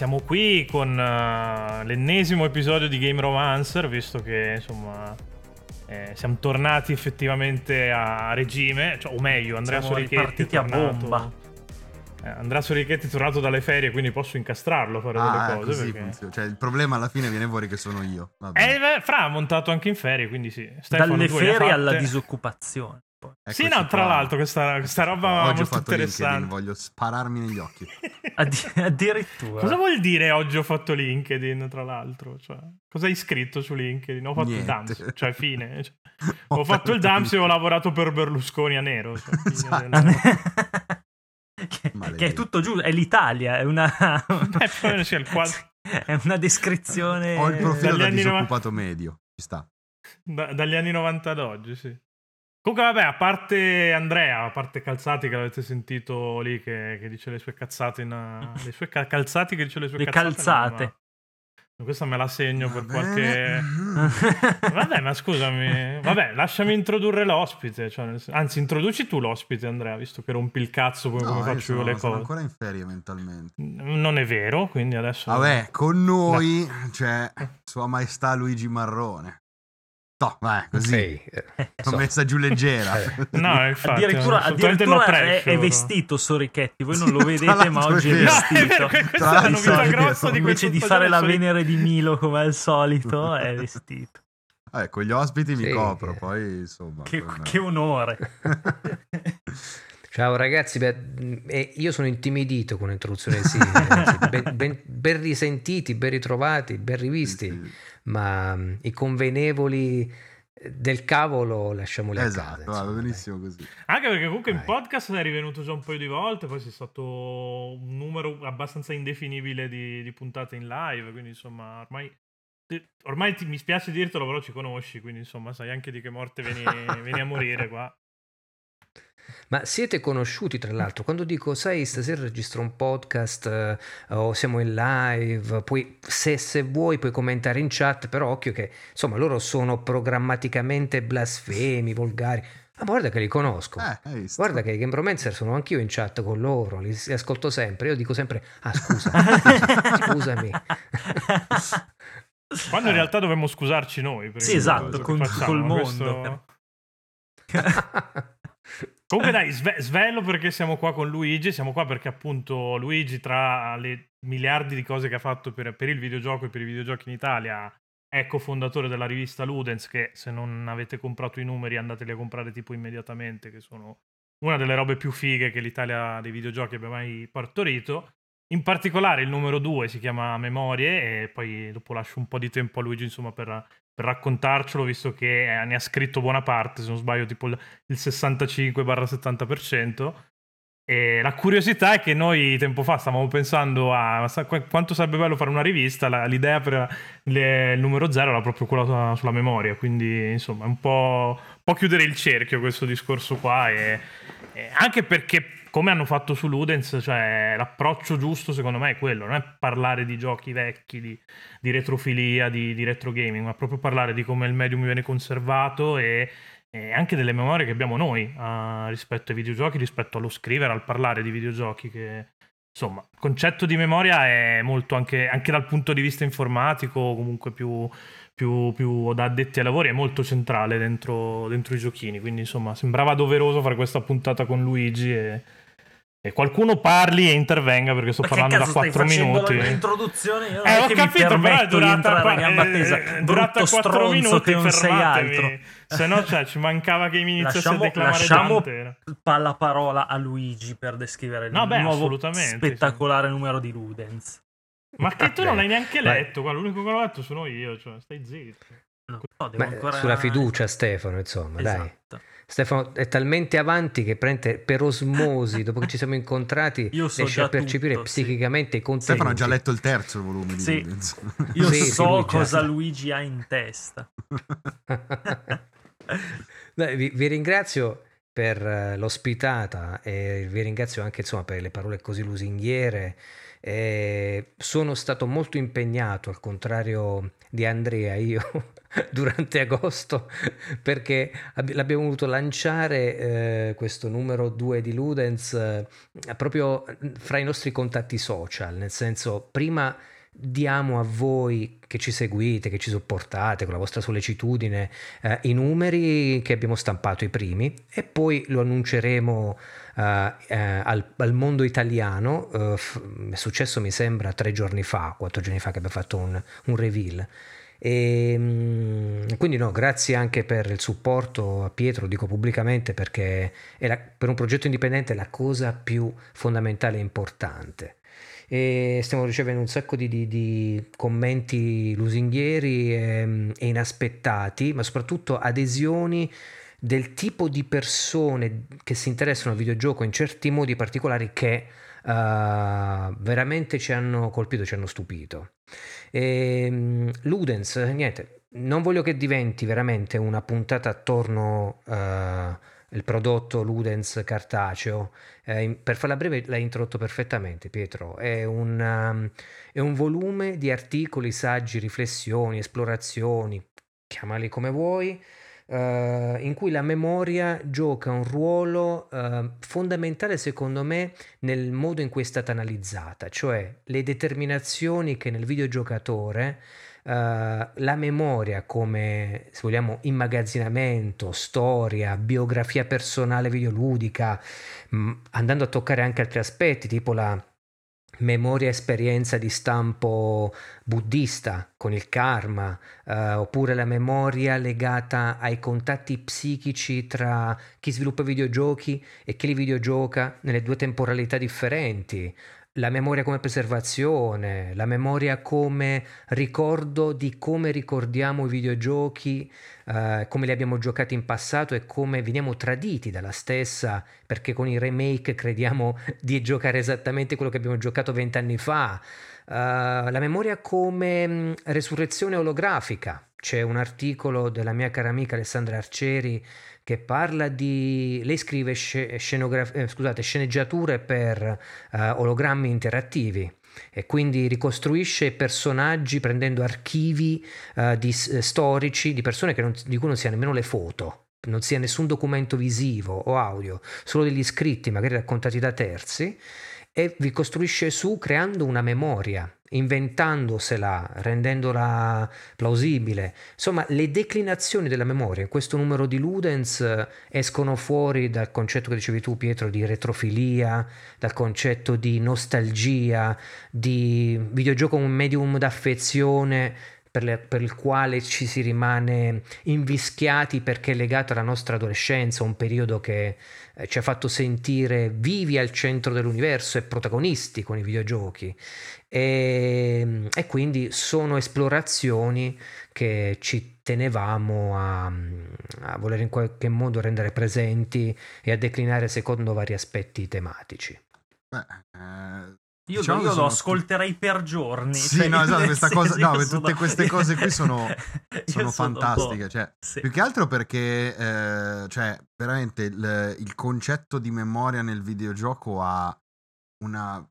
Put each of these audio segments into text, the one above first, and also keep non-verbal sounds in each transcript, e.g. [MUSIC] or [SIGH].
Siamo qui con uh, l'ennesimo episodio di Game Romancer, visto che insomma eh, siamo tornati effettivamente a regime, cioè, o meglio, Andrea siamo Sorichetti è tornato... a bomba. Eh, Andrea Sorichetti è tornato dalle ferie, quindi posso incastrarlo a fare ah, delle cose. Così perché... Cioè, il problema alla fine viene fuori che sono io. Eh, beh, Fra ha montato anche in ferie, quindi sì. Stefano, Dalle ferie alla disoccupazione. Eccoci sì, no, tra qua. l'altro questa, questa roba oggi molto interessante. LinkedIn, voglio spararmi negli occhi. [LAUGHS] Addi- addirittura. Cosa vuol dire oggi ho fatto LinkedIn, tra l'altro? Cioè, cosa hai scritto su LinkedIn? Ho fatto Niente. il dumps, cioè fine. [LAUGHS] Cioè, ho, ho fatto il dumps e ho lavorato per Berlusconi a nero. Cioè, esatto. [LAUGHS] che, che, è tutto giusto, è l'Italia, è una... Beh, cioè, quadro... è una descrizione... Ho il profilo da disoccupato 90... medio, ci sta. Da, dagli anni 90 ad oggi, sì. Comunque, vabbè, a parte Andrea, a parte Calzati che l'avete sentito lì che, che dice le sue cazzate, in, [LAUGHS] le sue ca- calzati che dice le sue le cazzate. calzate. No, questa me la segno per qualche. [LAUGHS] vabbè, ma scusami. Vabbè, lasciami introdurre l'ospite. Cioè, anzi, introduci tu l'ospite, Andrea, visto che rompi il cazzo come, no, come faccio sono, io le sono cose. ancora in ferie mentalmente. Non è vero, quindi adesso. Vabbè, con noi no. c'è Sua Maestà Luigi Marrone. No, vai, così. Sì. Eh, so. messa giù leggera. no, [LAUGHS] infatti, addirittura, addirittura è, è, vestito Sorichetti. Voi non lo vedete, ma oggi è vestito. No, è questa è la novità grossa di Invece di fare la Venere di Milo come al solito, è vestito. Eh, con gli ospiti sì. mi copro, poi insomma. Che, che onore. [LAUGHS] [LAUGHS] Ciao ragazzi, beh, io sono intimidito con l'introduzione sì, [LAUGHS] ben, ben, ben, risentiti, ben ritrovati, ben rivisti. Sì ma mm, i convenevoli eh, del cavolo lasciamoli esatto, a casa. Esatto, benissimo così. Anche perché comunque Vai. in podcast è rivenuto già un paio di volte, poi c'è stato un numero abbastanza indefinibile di, di puntate in live, quindi insomma ormai... Ormai ti, mi spiace dirtelo, però ci conosci, quindi insomma sai anche di che morte vieni, [LAUGHS] vieni a morire qua. Ma siete conosciuti tra l'altro? Quando dico, sai, stasera registro un podcast eh, o siamo in live, poi se, se, vuoi puoi commentare in chat, però occhio che insomma loro sono programmaticamente blasfemi, volgari. Ma guarda che li conosco. Eh, guarda che i Game Romancer sono anch'io in chat con loro, li, li ascolto sempre. Io dico sempre, ah scusa, [LAUGHS] scusami. [LAUGHS] Quando in realtà dovremmo scusarci noi. Sì, esatto, con, col mondo. Questo... [LAUGHS] Comunque [LAUGHS] dai, sve- svelo perché siamo qua con Luigi, siamo qua perché appunto Luigi tra le miliardi di cose che ha fatto per, per il videogioco e per i videogiochi in Italia è cofondatore della rivista Ludens che se non avete comprato i numeri andateli a comprare tipo immediatamente che sono una delle robe più fighe che l'Italia dei videogiochi abbia mai partorito. In particolare il numero 2 si chiama Memorie e poi dopo lascio un po' di tempo a Luigi insomma per per raccontarcelo, visto che ne ha scritto buona parte, se non sbaglio, tipo il 65-70%. E la curiosità è che noi tempo fa stavamo pensando a quanto sarebbe bello fare una rivista, l'idea per le, il numero zero era proprio quella sulla memoria, quindi insomma è un po', un po chiudere il cerchio questo discorso qua, e, e anche perché come hanno fatto su Ludens, cioè l'approccio giusto secondo me è quello, non è parlare di giochi vecchi, di, di retrofilia, di, di, retro gaming, ma proprio parlare di come il medium viene conservato e, e anche delle memorie che abbiamo noi uh, rispetto ai videogiochi, rispetto allo scrivere, al parlare di videogiochi che insomma, il concetto di memoria è molto anche, anche dal punto di vista informatico, comunque più, più, più, da addetti ai lavori, è molto centrale dentro, dentro, i giochini. Quindi, insomma, sembrava doveroso fare questa puntata con Luigi e, e qualcuno parli e intervenga perché sto Ma parlando da 4 minuti. L'introduzione io eh, ho capito, però è durata, pa- è, è durata 4 minuti, non sei altro. Se no, cioè, ci mancava che mi iniziasse lasciamo, a declamare Lasciamo la parola a Luigi per descrivere il no, beh, nuovo spettacolare sì. numero di Ludens. Ma che tu non l'hai neanche letto, qua, l'unico che l'ho letto sono io, cioè, stai zitto. No, ancora... Sulla fiducia, Stefano, insomma, esatto. dai. Stefano è talmente avanti che prende per osmosi, [LAUGHS] dopo che ci siamo incontrati, Io so riesce a percepire tutto, psicicamente sì. i contenuti. Stefano ha già letto il terzo volume di sì. Io sì, so cosa Luigi ha in testa. [LAUGHS] Dai, vi, vi ringrazio per l'ospitata e vi ringrazio anche insomma, per le parole così lusinghiere. Eh, sono stato molto impegnato, al contrario di Andrea, io [LAUGHS] durante agosto perché ab- l'abbiamo voluto lanciare eh, questo numero 2 di Ludens eh, proprio fra i nostri contatti social, nel senso prima diamo a voi che ci seguite, che ci sopportate con la vostra sollecitudine eh, i numeri che abbiamo stampato i primi e poi lo annunceremo eh, eh, al, al, mondo italiano. Eh, f- è successo mi sembra tre giorni fa, quattro giorni fa che abbiamo fatto un, un reveal. E, ehm, quindi no, grazie anche per il supporto a Pietro, dico pubblicamente perché la, per un progetto indipendente è la cosa più fondamentale e importante. E stiamo ricevendo un sacco di, di, di commenti lusinghieri e, e, inaspettati, ma soprattutto adesioni del tipo di persone che si interessano al videogioco in certi modi particolari che uh, veramente ci hanno colpito, ci hanno stupito. E, um, Ludens, niente, non voglio che diventi veramente una puntata attorno al uh, prodotto Ludens cartaceo. Eh, per farla breve, l'hai introdotto perfettamente, Pietro. È un, um, è un volume di articoli, saggi, riflessioni, esplorazioni, chiamali come vuoi, Uh, in cui la memoria gioca un ruolo uh, fondamentale secondo me nel modo in cui è stata analizzata, cioè le determinazioni che nel videogiocatore uh, la memoria come se vogliamo immagazzinamento, storia, biografia personale videoludica, mh, andando a toccare anche altri aspetti tipo la memoria esperienza di stampo buddista con il karma, eh, oppure la memoria legata ai contatti psichici tra chi sviluppa videogiochi e chi li videogioca nelle due temporalità differenti, la memoria come preservazione, la memoria come ricordo di come ricordiamo i videogiochi, eh, come li abbiamo giocati in passato e come veniamo traditi dalla stessa, perché con i remake crediamo [LAUGHS] di giocare esattamente quello che abbiamo giocato vent'anni fa. Uh, la memoria come mh, mm, resurrezione olografica. C'è un articolo della mia cara amica Alessandra Arcieri che parla di... lei scrive scenograf... eh, scusate, sceneggiature per uh, ologrammi interattivi e quindi ricostruisce personaggi prendendo archivi uh, di, uh, storici di persone non, di cui non si ha nemmeno le foto non sia nessun documento visivo o audio, solo degli scritti magari raccontati da terzi e vi costruisce su creando una memoria inventandosela, rendendola plausibile. Insomma, le declinazioni della memoria questo numero di Ludens eh, escono fuori dal concetto che dicevi tu, Pietro, di retrofilia, dal concetto di nostalgia, di videogioco un medium d'affezione per, le, per, il quale ci si rimane invischiati perché è legato alla nostra adolescenza, un periodo che ci ha fatto sentire vivi al centro dell'universo e protagonisti con i videogiochi. E, e quindi sono esplorazioni che ci tenevamo a, a voler in qualche modo rendere presenti e a declinare secondo vari aspetti tematici. Beh, eh, io, diciamo io lo ascolterei per giorni. Sì, cioè, no, esatto, questa cosa, no, tutte queste cose qui sono, [LAUGHS] sono fantastiche. Cioè, sì. Più che altro perché, eh, cioè, veramente il, il, concetto di memoria nel videogioco ha una,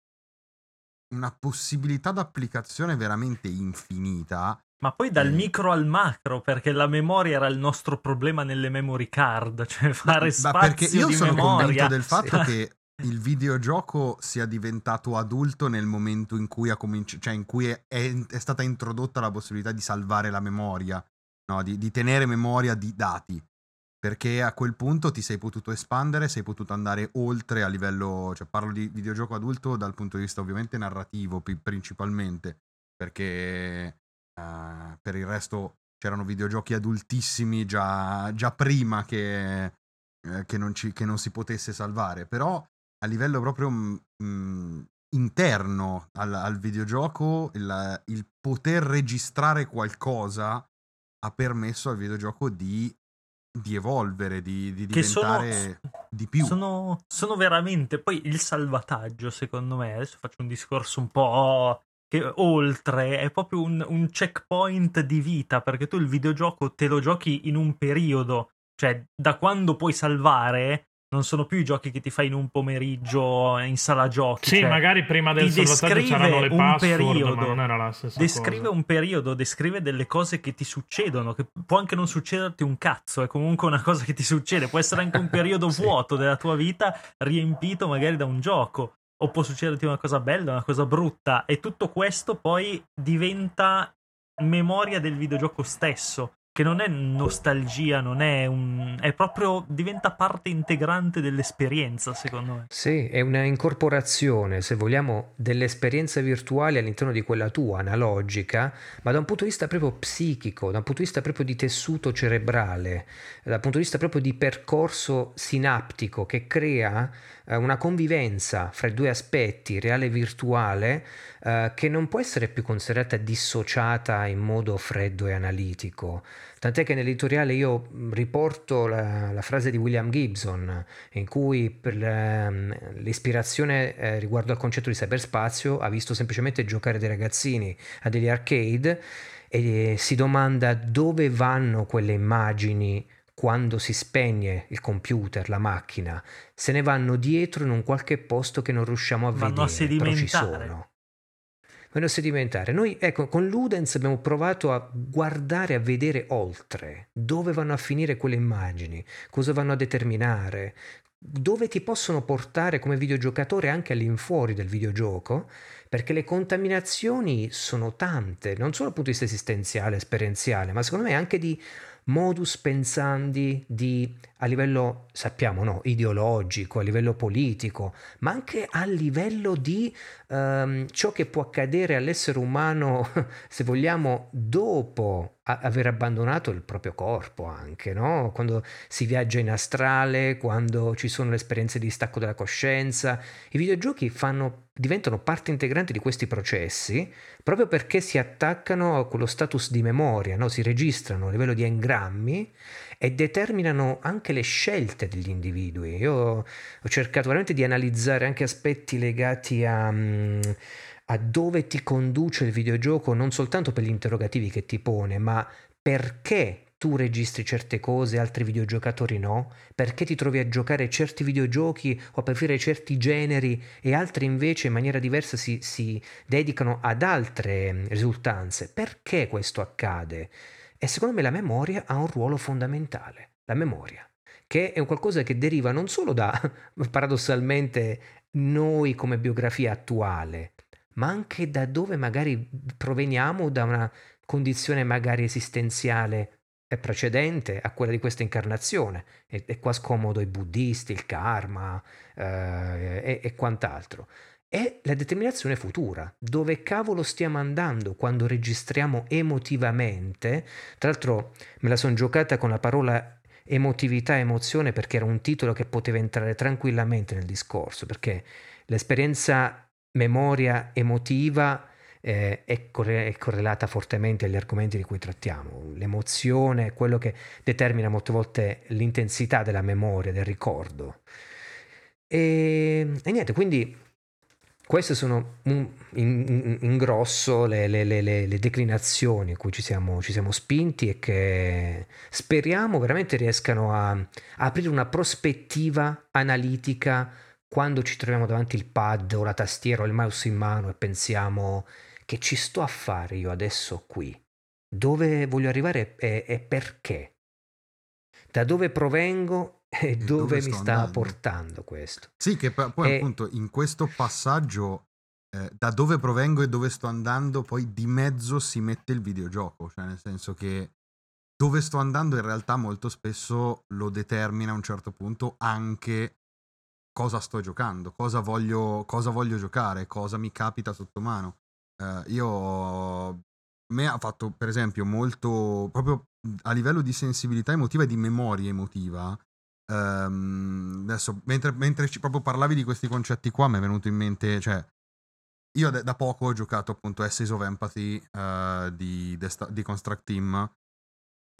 una possibilità d'applicazione veramente infinita. Ma poi dal eh. micro al macro, perché la memoria era il nostro problema nelle memory card, cioè fare ma, spazio ma perché io sono memoria. convinto del fatto sì. che il videogioco sia diventato adulto nel momento in cui, cominci- cioè in cui è, è, è, stata introdotta la possibilità di salvare la memoria, no? di, di, tenere memoria di dati. Perché a quel punto ti sei potuto espandere, sei potuto andare oltre a livello, cioè parlo di videogioco adulto dal punto di vista ovviamente narrativo principalmente, perché uh, per il resto c'erano videogiochi adultissimi già, già prima che, eh, che, non ci, che, non si potesse salvare, però a livello proprio mh, mm, mm, interno al, al videogioco, il, il, poter registrare qualcosa ha permesso al videogioco di, di evolvere, di, di diventare sono, di più. Sono, sono veramente poi il salvataggio, secondo me. Adesso faccio un discorso un po' che oltre è proprio un, un, checkpoint di vita perché tu il videogioco te lo giochi in un periodo, cioè da quando puoi salvare non sono più i giochi che ti fai in un pomeriggio in sala giochi. Sì, cioè, magari prima del salvataggio c'erano le descrive un password, periodo. ma non era la stessa Descrive cosa. un periodo, descrive delle cose che ti succedono, che può anche non succederti un cazzo, è comunque una cosa che ti succede, può essere anche un periodo [LAUGHS] Sì. vuoto della tua vita riempito magari da un gioco, o può succederti una cosa bella, una cosa brutta, e tutto questo poi diventa memoria del videogioco stesso, che non è nostalgia, non è un... è proprio, diventa parte integrante dell'esperienza, secondo me. Sì, è una incorporazione, se vogliamo, dell'esperienza virtuale all'interno di quella tua analogica, ma da un punto di vista proprio psichico, da un punto di vista proprio di tessuto cerebrale, dal punto di vista proprio di percorso sinaptico che crea eh, una convivenza fra i due aspetti, reale e virtuale, eh, che non può essere più considerata dissociata in modo freddo e analitico. Tant'è che nell'editoriale io riporto la, la frase di William Gibson, in cui per l'ispirazione eh, riguardo al concetto di cyberspazio ha visto semplicemente giocare dei ragazzini a degli arcade e si domanda dove vanno quelle immagini quando si spegne il computer, la macchina, se ne vanno dietro in un qualche posto che non riusciamo a Vanno a vedere, però ci sono. A sedimentare. Noi, ecco, con Ludens abbiamo provato a guardare, a vedere oltre, dove vanno a finire quelle immagini, cosa vanno a determinare, dove ti possono portare come videogiocatore anche all'infuori del videogioco, perché le contaminazioni sono tante, non solo dal punto di vista esistenziale, esperienziale, ma secondo me anche di modus pensandi di, a livello, sappiamo, no, ideologico, a livello politico, ma anche a livello di ehm, ciò che può accadere all'essere umano, [LAUGHS] se vogliamo, dopo a- aver abbandonato il proprio corpo anche, no? Quando si viaggia in astrale, quando ci sono le esperienze di stacco della coscienza. I videogiochi fanno, diventano parte integrante di questi processi proprio perché si attaccano a quello status di memoria, no? si registrano a livello di engrammi e determinano anche le scelte degli individui. Io ho cercato veramente di analizzare anche aspetti legati a, mm, a dove ti conduce il videogioco, non soltanto per gli interrogativi che ti pone, ma perché tu registri certe cose, altri videogiocatori no? Perché ti trovi a giocare certi videogiochi o a preferire certi generi e altri invece in maniera diversa si, si dedicano ad altre mm, risultanze? Perché questo accade? E secondo me la memoria ha un ruolo fondamentale. La memoria, che è un qualcosa che deriva non solo da, [LAUGHS] paradossalmente, noi come biografia attuale, ma anche da dove magari proveniamo da una condizione magari esistenziale precedente a quella di questa incarnazione. E, e qua scomodo i buddisti, il karma eh, e, e quant'altro. È la determinazione futura, dove cavolo stiamo andando quando registriamo emotivamente. Tra l'altro me la sono giocata con la parola emotività e emozione perché era un titolo che poteva entrare tranquillamente nel discorso, perché l'esperienza memoria emotiva eh, è, corre- è correlata fortemente agli argomenti di cui trattiamo. L'emozione è quello che determina molte volte l'intensità della memoria, del ricordo. E, e niente, quindi queste sono in, in- in grosso le, le- le- le- le declinazioni a cui ci siamo, ci siamo spinti e che speriamo veramente riescano a, a aprire una prospettiva analitica quando ci troviamo davanti il pad o la tastiera o il mouse in mano e pensiamo che ci sto a fare io adesso qui? Dove voglio arrivare e, e perché? Da dove provengo e dove, dove mi sta andando? portando questo? Sì, che poi E- appunto in questo passaggio eh, da dove provengo e dove sto andando, poi di mezzo si mette il videogioco, cioè nel senso che dove sto andando in realtà molto spesso lo determina a un certo punto anche cosa sto giocando, cosa voglio, cosa voglio giocare, cosa mi capita sotto mano. Eh, io a me ha fatto per esempio molto proprio a livello di sensibilità emotiva e di memoria emotiva Ehm, adesso, mentre, mentre ci proprio parlavi di questi concetti qua, mi è venuto in mente, cioè, io da, da poco ho giocato appunto Essays of Empathy eh, di, di Construct Team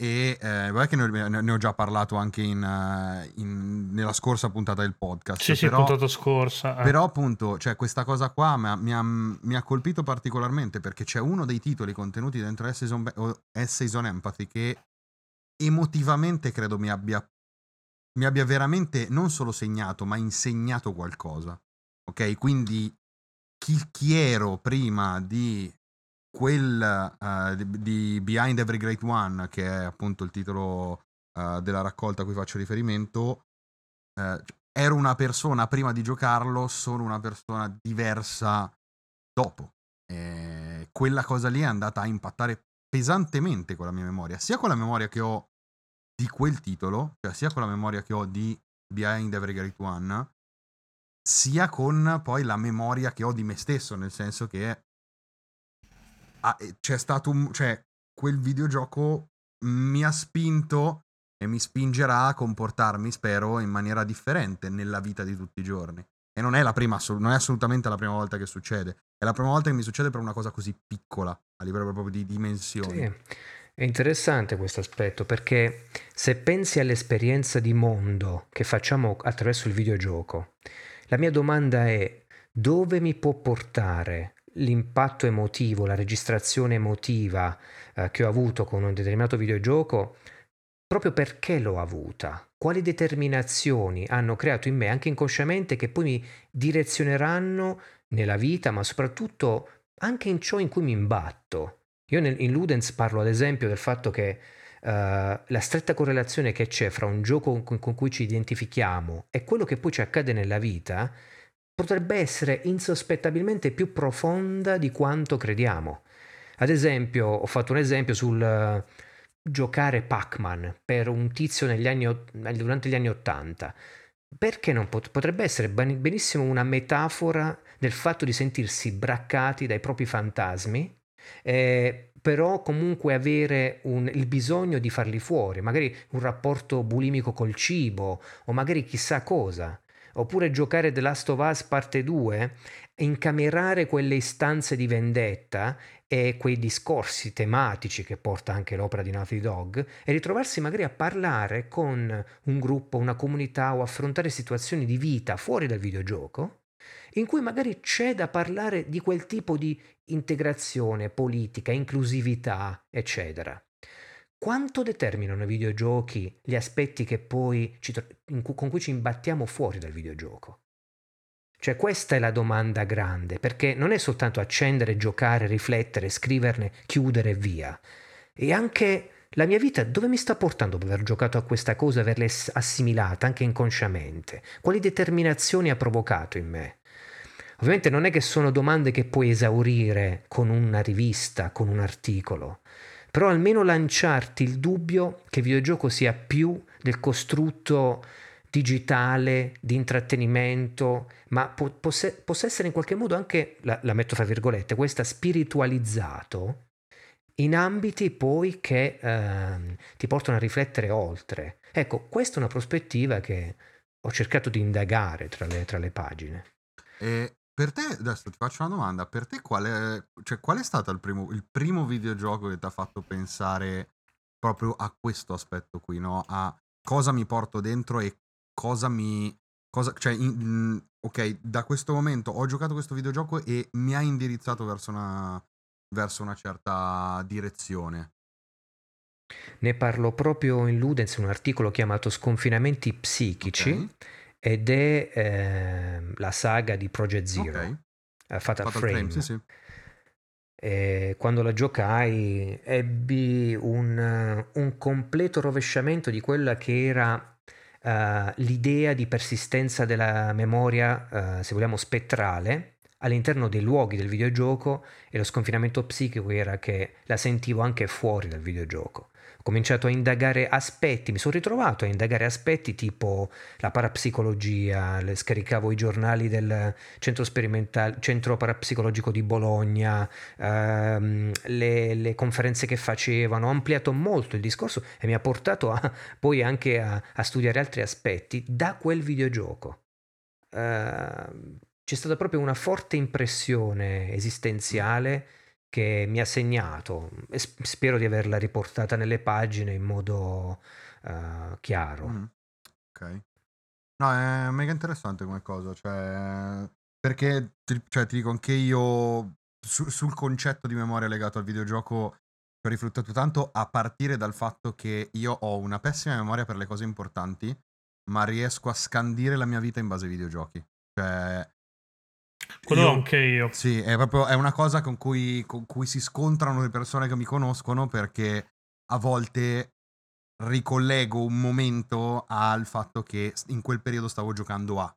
e eh, vabbè che ne, ho- ne ho già parlato anche in, eh, in- nella scorsa puntata del podcast. Sì, sì, però, puntata scorsa. eh. però appunto, cioè, questa cosa qua mi ha, mi ha- mi ha colpito particolarmente perché c'è uno dei titoli contenuti dentro Essays on, o Essays on Empathy che emotivamente credo mi abbia mi abbia veramente non solo segnato, ma insegnato qualcosa. Ok, quindi chi, chi ero prima di quel uh, di, di, Behind Every Great One, che è appunto il titolo uh, della raccolta a cui faccio riferimento, uh, ero una persona prima di giocarlo, sono una persona diversa dopo. E quella cosa lì è andata a impattare pesantemente con la mia memoria, sia con la memoria che ho di quel titolo, cioè sia con la memoria che ho di Behind Every Great One, sia con poi la memoria che ho di me stesso, nel senso che ah, c'è stato un... cioè quel videogioco mi ha spinto e mi spingerà a comportarmi, spero, in maniera differente nella vita di tutti i giorni. E non è, la prima, non è assolutamente la prima volta che succede. È la prima volta che mi succede per una cosa così piccola, a livello proprio di dimensioni. Sì. È interessante questo aspetto perché se pensi all'esperienza di mondo che facciamo attraverso il videogioco, la mia domanda è dove mi può portare l'impatto emotivo, la registrazione emotiva eh, che ho avuto con un determinato videogioco proprio perché l'ho avuta, quali determinazioni hanno creato in me anche inconsciamente che poi mi direzioneranno nella vita, ma soprattutto anche in ciò in cui mi imbatto. Io nel, in Ludens parlo ad esempio del fatto che uh, la stretta correlazione che c'è fra un gioco con, con cui ci identifichiamo e quello che poi ci accade nella vita potrebbe essere insospettabilmente più profonda di quanto crediamo. Ad esempio, ho fatto un esempio sul uh, giocare Pac-Man per un tizio anni, durante gli anni Ottanta. Perché non pot- potrebbe essere benissimo una metafora del fatto di sentirsi braccati dai propri fantasmi, eh, però comunque avere un, il bisogno di farli fuori, magari un rapporto bulimico col cibo o magari chissà cosa. Oppure giocare The Last of Us parte 2, incamerare quelle istanze di vendetta e quei discorsi tematici che porta anche l'opera di Naughty Dog e ritrovarsi magari a parlare con un gruppo, una comunità o affrontare situazioni di vita fuori dal videogioco in cui magari c'è da parlare di quel tipo di integrazione politica, inclusività, eccetera. Quanto determinano i videogiochi gli aspetti ci, con cui ci imbattiamo fuori dal videogioco? Cioè questa è la domanda grande, perché non è soltanto accendere, giocare, riflettere, scriverne, chiudere e via. E anche la mia vita dove mi sta portando dopo aver giocato a questa cosa, averla assimilata anche inconsciamente? Quali determinazioni ha provocato in me? Ovviamente non è che sono domande che puoi esaurire con una rivista, con un articolo, però almeno lanciarti il dubbio che il videogioco sia più del costrutto digitale, di intrattenimento, ma po- possa, possa essere in qualche modo anche, la, la metto fra virgolette, questa spiritualizzato in ambiti poi che eh, ti portano a riflettere oltre. Ecco, questa è una prospettiva che ho cercato di indagare tra le, tra le pagine. E per te, adesso ti faccio una domanda, per te qual è, cioè, qual è stato il primo, il primo videogioco che ti ha fatto pensare proprio a questo aspetto qui, no? A cosa mi porto dentro e cosa mi... Cosa, cioè, in, ok, da questo momento ho giocato questo videogioco e mi ha indirizzato verso una, verso una certa direzione. Ne parlo proprio in Ludens, un articolo chiamato Sconfinamenti psichici okay. Ed è eh, la saga di Project Zero, okay. Fatal, Fatal Frame. Frame sì, sì. E quando la giocai ebbi un, un completo rovesciamento di quella che era Uh, l'idea di persistenza della memoria, uh, se vogliamo, spettrale all'interno dei luoghi del videogioco e lo sconfinamento psichico era che la sentivo anche fuori dal videogioco. Cominciato a indagare aspetti, mi sono ritrovato a indagare aspetti tipo la parapsicologia, scaricavo i giornali del centro, centro parapsicologico di Bologna, ehm, le, le, conferenze che facevano, ho ampliato molto il discorso e mi ha portato a, poi anche a, a studiare altri aspetti da quel videogioco. Uh, c'è stata proprio una forte impressione esistenziale che mi ha segnato spero di averla riportata nelle pagine in modo uh, chiaro. Mm. Ok. No, è mega interessante come cosa, cioè, perché cioè, ti dico anche io su, sul concetto di memoria legato al videogioco ci ho riflettuto tanto a partire dal fatto che io ho una pessima memoria per le cose importanti, ma riesco a scandire la mia vita in base ai videogiochi. Cioè, quello io- anche io. Sì, è proprio è una cosa con cui, con cui si scontrano le persone che mi conoscono perché a volte ricollego un momento al fatto che in quel periodo stavo giocando a.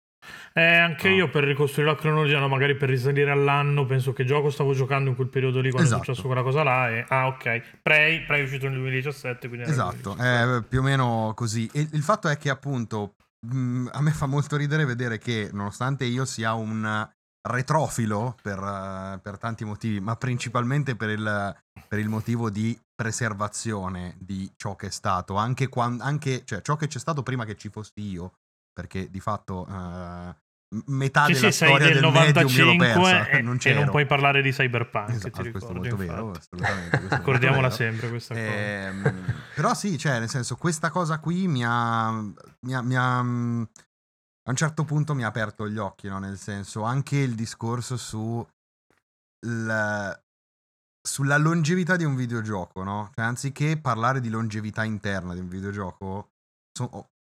Eh, anche No. io per ricostruire la cronologia, no, magari per risalire all'anno, penso che gioco stavo giocando in quel periodo lì quando Esatto. è successo quella cosa là. E, ah, ok. Prey, Prey è uscito nel 2017. Quindi Esatto, 2017. è più o meno così. E il fatto è che appunto mh, a me fa molto ridere vedere che nonostante io sia un retrofilo per, eh, per tanti motivi, ma principalmente per il, per il motivo di preservazione di ciò che è stato, anche, quan- anche cioè, ciò che c'è stato prima che ci fossi io, perché di fatto m- metà Sì, della sì, storia del del, medium l'ho 95 persa, [LAUGHS] e, non e c'ero. non puoi parlare di Cyberpunk. Esatto, ti questo è molto vero, assolutamente. questo Ricordiamola [LAUGHS] sempre questa cosa. Ehm, però sì, cioè, nel senso, questa cosa qui mi ha, mi ha- mi ha, a un certo punto mi ha aperto gli occhi, no? Nel senso, anche il discorso su il- sulla longevità di un videogioco, no? Cioè, anziché parlare di longevità interna di un videogioco,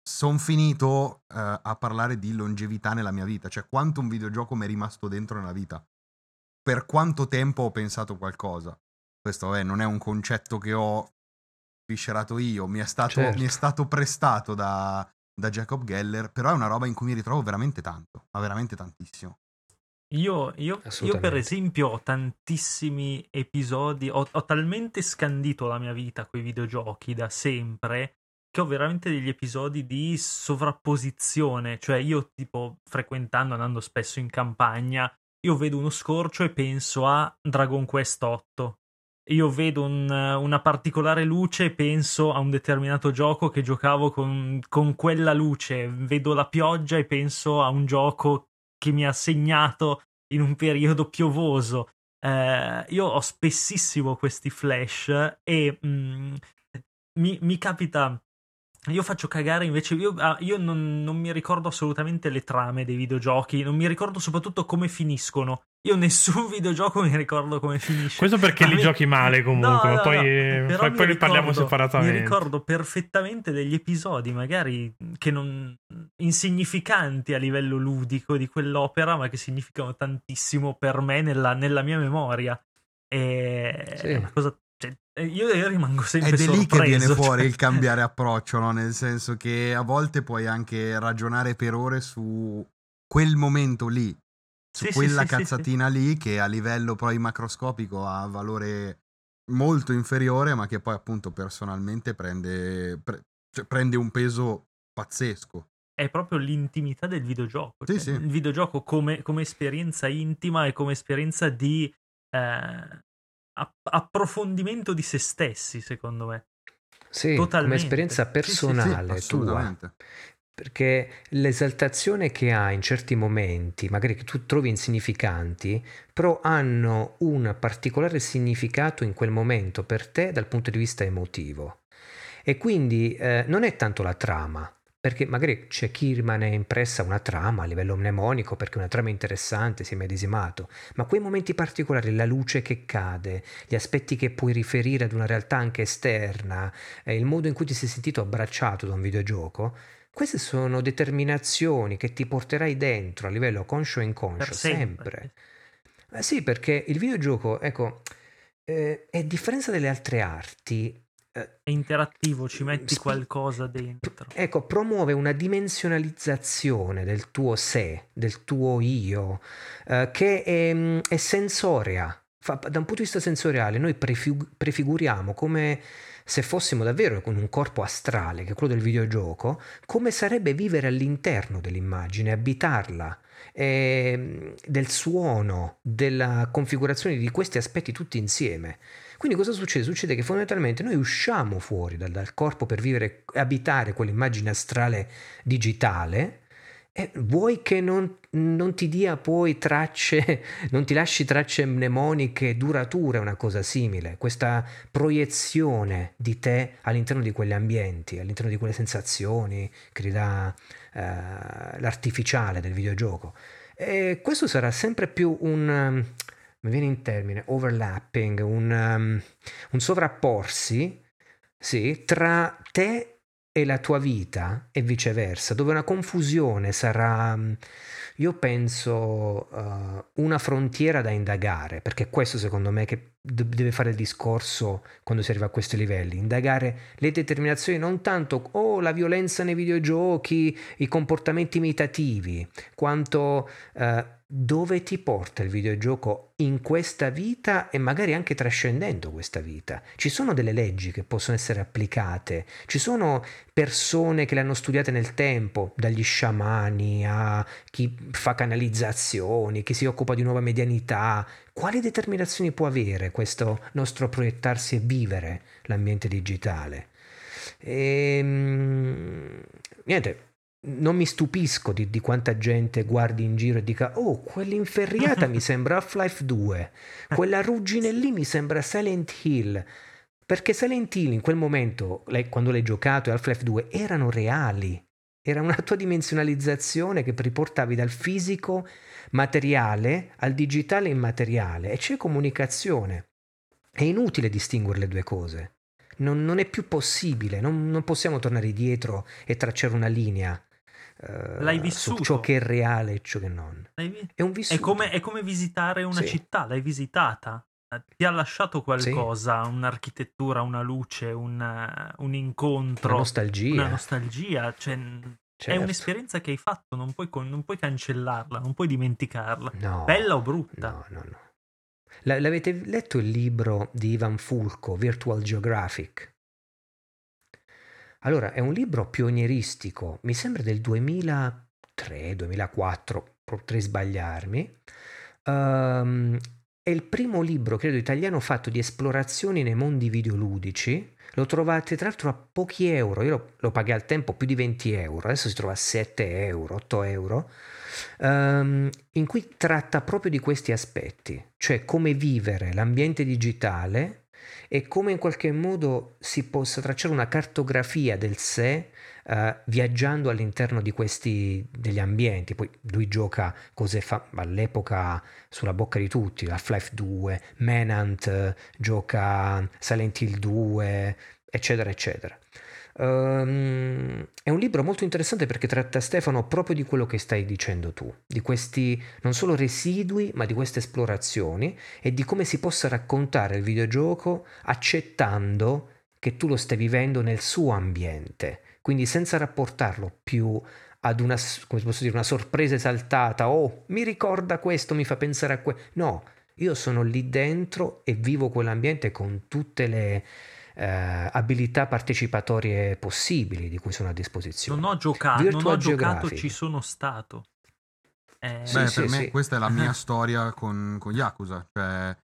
sono finito eh, a parlare di longevità nella mia vita, cioè quanto un videogioco mi è rimasto dentro nella vita. Per quanto tempo ho pensato qualcosa. Questo vabbè, non è un concetto che ho sviscerato io, mi è stato, Certo. mi è stato prestato da, da Jacob Geller, però è una roba in cui mi ritrovo veramente tanto, ma veramente tantissimo. Io, io- io, per esempio ho tantissimi episodi, ho, ho talmente scandito la mia vita con i videogiochi da sempre che ho veramente degli episodi di sovrapposizione, cioè io tipo frequentando, andando spesso in campagna, io vedo uno scorcio e penso a Dragon Quest 8. Io vedo un- una particolare luce e penso a un determinato gioco che giocavo con, con quella luce. Vedo la pioggia e penso a un gioco che mi ha segnato in un periodo piovoso. Eh, io ho spessissimo questi flash e mm, mi, mi capita. Io faccio cagare invece. Io, ah, io non, non mi ricordo assolutamente le trame dei videogiochi. Non mi ricordo soprattutto come finiscono. Io nessun [LAUGHS] videogioco mi ricordo come finisce. Questo perché Ma li mi- giochi male comunque, No, no, poi, no, eh, però poi, poi ne parliamo ricordo- separatamente. Mi ricordo perfettamente degli episodi, magari che non insignificanti a livello ludico di quell'opera, ma che significano tantissimo per me nella, nella mia memoria. E Sì. è una cosa. cioè, io, io rimango sempre Ed è lì che viene sorpreso, [LAUGHS] fuori il cambiare approccio, no? Nel senso che a volte puoi anche ragionare per ore su quel momento lì, su Sì, quella sì, sì, sì. cazzatina lì che a livello poi macroscopico ha valore molto inferiore, ma che poi appunto personalmente prende, pre- cioè, prende un peso pazzesco. è proprio l'intimità del videogioco. Sì, cioè, sì. Il videogioco come, come esperienza intima e come esperienza di eh, app- approfondimento di se stessi, secondo me. Sì, come Totalmente. esperienza Sì, sì, sì, personale tua. Perché l'esaltazione che hai in certi momenti, magari che tu trovi insignificanti, però hanno un particolare significato in quel momento per te dal punto di vista emotivo. E quindi eh, non è tanto la trama, perché magari c'è chi rimane impressa una trama a livello mnemonico perché una trama interessante, si è medesimato, ma quei momenti particolari, la luce che cade, gli aspetti che puoi riferire ad una realtà anche esterna, eh, il modo in cui ti sei sentito abbracciato da un videogioco, queste sono determinazioni che ti porterai dentro a livello conscio e inconscio, Per sempre. sempre. Eh sì, perché il videogioco, ecco, eh, a differenza delle altre arti, eh, È interattivo, ci metti Spi- qualcosa dentro. ecco, promuove una dimensionalizzazione del tuo sé, del tuo io, eh, che è, mm, è sensoria. Fa- da un punto di vista sensoriale, noi prefigu- prefiguriamo come se fossimo davvero con un corpo astrale, che è quello del videogioco, come sarebbe vivere all'interno dell'immagine, abitarla, ehm, del suono, della configurazione di questi aspetti tutti insieme. Quindi cosa succede? Succede che fondamentalmente noi usciamo fuori dal, dal corpo per vivere, abitare quell'immagine astrale digitale e vuoi che non, non ti dia poi tracce, [LAUGHS] non ti lasci tracce mnemoniche durature, una cosa simile, questa proiezione di te all'interno di quegli ambienti, all'interno di quelle sensazioni che ti dà eh, l'artificiale del videogioco. E questo sarà sempre più un, um, mi viene in termine, overlapping, un, um, un sovrapporsi sì, tra te e la tua vita e viceversa, dove una confusione sarà, io penso, uh, una frontiera da indagare, perché questo secondo me che deve fare il discorso quando si arriva a questi livelli, indagare le determinazioni non tanto oh, la violenza nei videogiochi, i comportamenti imitativi, quanto uh, dove ti porta il videogioco in questa vita e magari anche trascendendo questa vita. Ci sono delle leggi che possono essere applicate, ci sono persone che le hanno studiate nel tempo, dagli sciamani a chi fa canalizzazioni, chi si occupa di nuova medianità. Quali determinazioni può avere questo nostro proiettarsi e vivere l'ambiente digitale? E, ehm, niente, non mi stupisco di, di, quanta gente guardi in giro e dica oh quell'inferriata mi [LAUGHS] sembra Half-Life 2 quella ruggine lì mi sembra Silent Hill perché Silent Hill in quel momento lei, quando l'hai giocato e Half-Life 2 erano reali era una tua dimensionalizzazione che riportavi dal fisico materiale al digitale immateriale e c'è comunicazione è inutile distinguere le due cose non, non è più possibile, non, non, possiamo tornare indietro e tracciare una linea. Uh, l'hai vissuto. Su ciò che è reale e ciò che non. Vi- è un vissuto. È come, è come visitare una sì. città, l'hai visitata. Eh, ti ha lasciato qualcosa, sì. un'architettura, una luce, un, un, incontro. Una nostalgia. Una nostalgia. Cioè, certo. È un'esperienza che hai fatto, non puoi, non puoi cancellarla, non puoi dimenticarla. No, Bella o brutta. No, no, no. L- l'avete letto il libro di Ivan Fulco, Virtual Geographic? Allora, è un libro pionieristico, mi sembra del 2003-2004, potrei sbagliarmi. Um, è il primo libro, credo, italiano fatto di esplorazioni nei mondi videoludici. Lo trovate tra l'altro a pochi euro, io lo, lo pagai al tempo più di 20 euro, adesso si trova a 7 euro, 8 euro, um, in cui tratta proprio di questi aspetti, cioè come vivere l'ambiente digitale e come in qualche modo si possa tracciare una cartografia del sé uh, viaggiando all'interno di questi degli ambienti. Poi lui gioca cose fa- all'epoca sulla bocca di tutti, Half-Life 2, Manhunt, gioca Silent Hill 2, eccetera, eccetera. Um, è un libro molto interessante perché tratta Stefano proprio di quello che stai dicendo tu, di questi non solo residui, ma di queste esplorazioni e di come si possa raccontare il videogioco accettando che tu lo stai vivendo nel suo ambiente, quindi senza rapportarlo più ad una, come posso dire, una sorpresa esaltata, oh, mi ricorda questo, mi fa pensare a questo. No, io sono lì dentro e vivo quell'ambiente con tutte le eh, abilità partecipatorie possibili di cui sono a disposizione. Non ho, gioca- non ho giocato, ci sono stato. Eh... Beh, sì, per sì, me sì. questa è la mia [LAUGHS] storia con, con Yakuza. Cioè,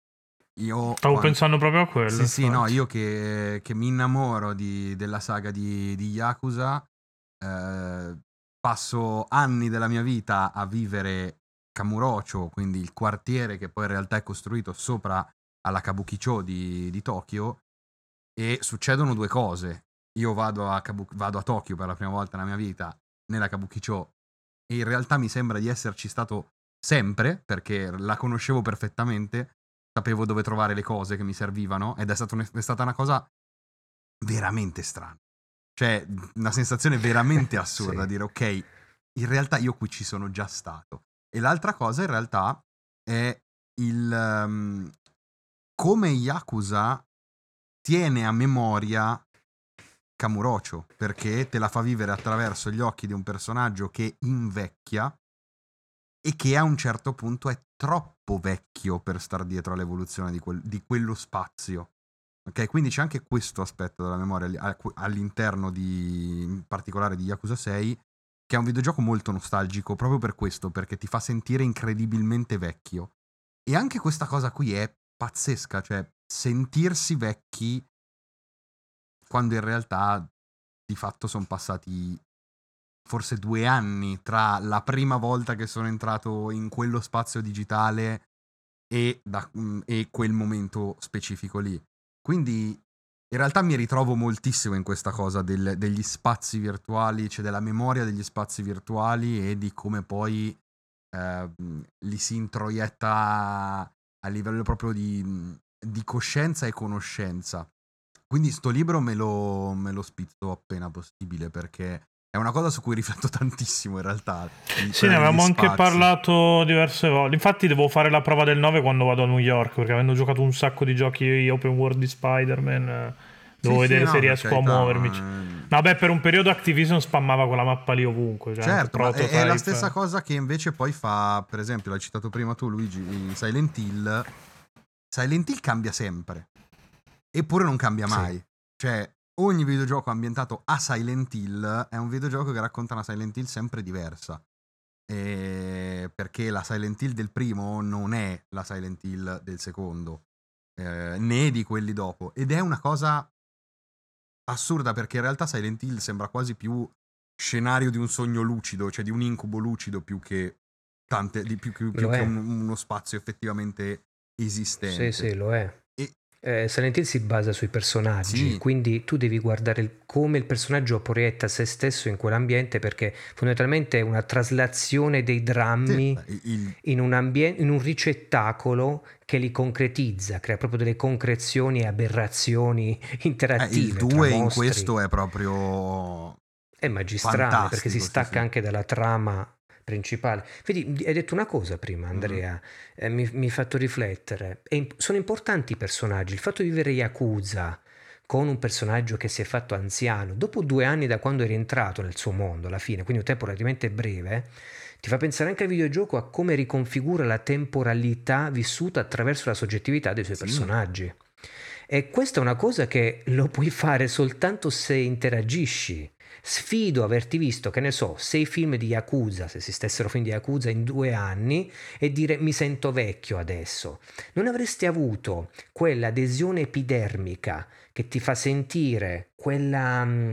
io Stavo quando... pensando proprio a quello. Sì, sì, no, io che, che mi innamoro di, della saga di, di Yakuza, eh, passo anni della mia vita a vivere Kamurocho, quindi il quartiere che poi in realtà è costruito sopra alla Kabukicho di, di Tokyo, e succedono due cose. Io vado a, Kabuki, vado a Tokyo per la prima volta nella mia vita, nella Kabukicho, e in realtà mi sembra di esserci stato sempre, perché la conoscevo perfettamente, sapevo dove trovare le cose che mi servivano, ed è, stato, è stata una cosa veramente strana. Cioè, una sensazione veramente [LAUGHS] assurda, sì. dire ok, in realtà io qui ci sono già stato. E l'altra cosa in realtà è il... Um, come Yakuza tiene a memoria Kamurocho perché te la fa vivere attraverso gli occhi di un personaggio che invecchia e che a un certo punto è troppo vecchio per star dietro all'evoluzione di, quel, di quello spazio. Ok, quindi c'è anche questo aspetto della memoria all'interno di, in particolare di Yakuza 6, che è un videogioco molto nostalgico proprio per questo, perché ti fa sentire incredibilmente vecchio. E anche questa cosa qui è pazzesca, cioè sentirsi vecchi quando in realtà di fatto sono passati forse due anni tra la prima volta che sono entrato in quello spazio digitale e, da, mm, e quel momento specifico lì. Quindi in realtà mi ritrovo moltissimo in questa cosa del, degli spazi virtuali, cioè della memoria degli spazi virtuali e di come poi eh, li si introietta a livello proprio di, di coscienza e conoscenza. Quindi sto libro me lo, me lo spizzo appena possibile perché una cosa su cui rifletto [LAUGHS] tantissimo in realtà. Sì, ne avevamo anche parlato diverse volte. Infatti devo fare la prova del 9 quando vado a New York perché avendo giocato un sacco di giochi open world di Spider-Man eh, devo sì, vedere sì, se no, riesco a muovermi. Ma... Vabbè, per un periodo Activision spammava quella mappa lì ovunque. Cioè certo, è, è, la stessa cosa che invece poi fa, per esempio, l'hai citato prima tu Luigi, in Silent Hill. Silent Hill cambia sempre. Eppure non cambia mai. Sì. Cioè, ogni videogioco ambientato a Silent Hill è un videogioco che racconta una Silent Hill sempre diversa. E perché la Silent Hill del primo non è la Silent Hill del secondo, eh, né di quelli dopo. Ed è una cosa assurda perché in realtà Silent Hill sembra quasi più scenario di un sogno lucido, cioè di un incubo lucido più che, tante, di, più, più, più che un, uno spazio effettivamente esistente. Sì, sì, lo è. Eh, Silent Hill si basa sui personaggi, sì. quindi tu devi guardare il, come il personaggio proietta se stesso in quell'ambiente perché fondamentalmente è una traslazione dei drammi sì, il... in, un ambien- in, un ricettacolo che li concretizza, crea proprio delle concrezioni e aberrazioni [LAUGHS] interattive. Eh, il 2 in questo è proprio... È magistrale perché si stacca sì, anche dalla trama principale. Vedi, hai detto una cosa prima, Andrea, mm. eh, mi, mi hai fatto riflettere. È, sono importanti i personaggi. Il fatto di vivere Yakuza con un personaggio che si è fatto anziano, dopo due anni da quando è rientrato nel suo mondo, alla fine, quindi un tempo relativamente breve, ti fa pensare anche al videogioco a come riconfigura la temporalità vissuta attraverso la soggettività dei suoi sì. personaggi. E questa è una cosa che lo puoi fare soltanto se interagisci Sfido averti visto, che ne so, sei film di Yakuza, se esistessero film di Yakuza in due anni, e dire mi sento vecchio adesso. Non avresti avuto quell'adesione epidermica che ti fa sentire quella, mm,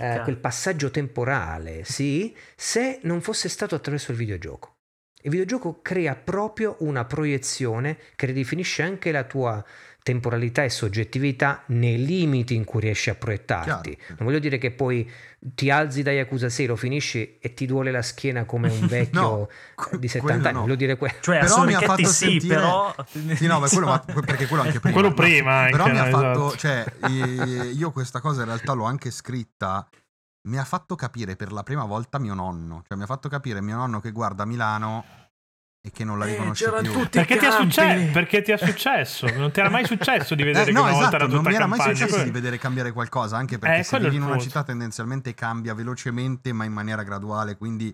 eh, quel passaggio temporale, sì, se non fosse stato attraverso il videogioco. Il videogioco crea proprio una proiezione che ridefinisce anche la tua temporalità e soggettività nei limiti in cui riesci a proiettarti. Chiaro. Non voglio dire che poi ti alzi da Yakuza 6, lo finisci e ti duole la schiena come un [LAUGHS] vecchio no, di 70 anni. No. Voglio dire que- cioè, però mi ha fatto sì, sentire... però... Sì, no, quello, ma, [LAUGHS] perché quello anche prima. quello prima anche, però mi ha fatto... Esatto. Cioè, io questa cosa in realtà l'ho anche scritta mi ha fatto capire per la prima volta mio nonno. Cioè, mi ha fatto capire mio nonno che guarda Milano e che non la eh, riconosce eh, più. Perché ti, succe- perché ti, è successo? Non ti era mai successo di vedere eh, no, che una esatto, volta era tutta non mi era mai campagna. successo di vedere cambiare qualcosa, anche perché eh, se vivi in una città tendenzialmente cambia velocemente, ma in maniera graduale, quindi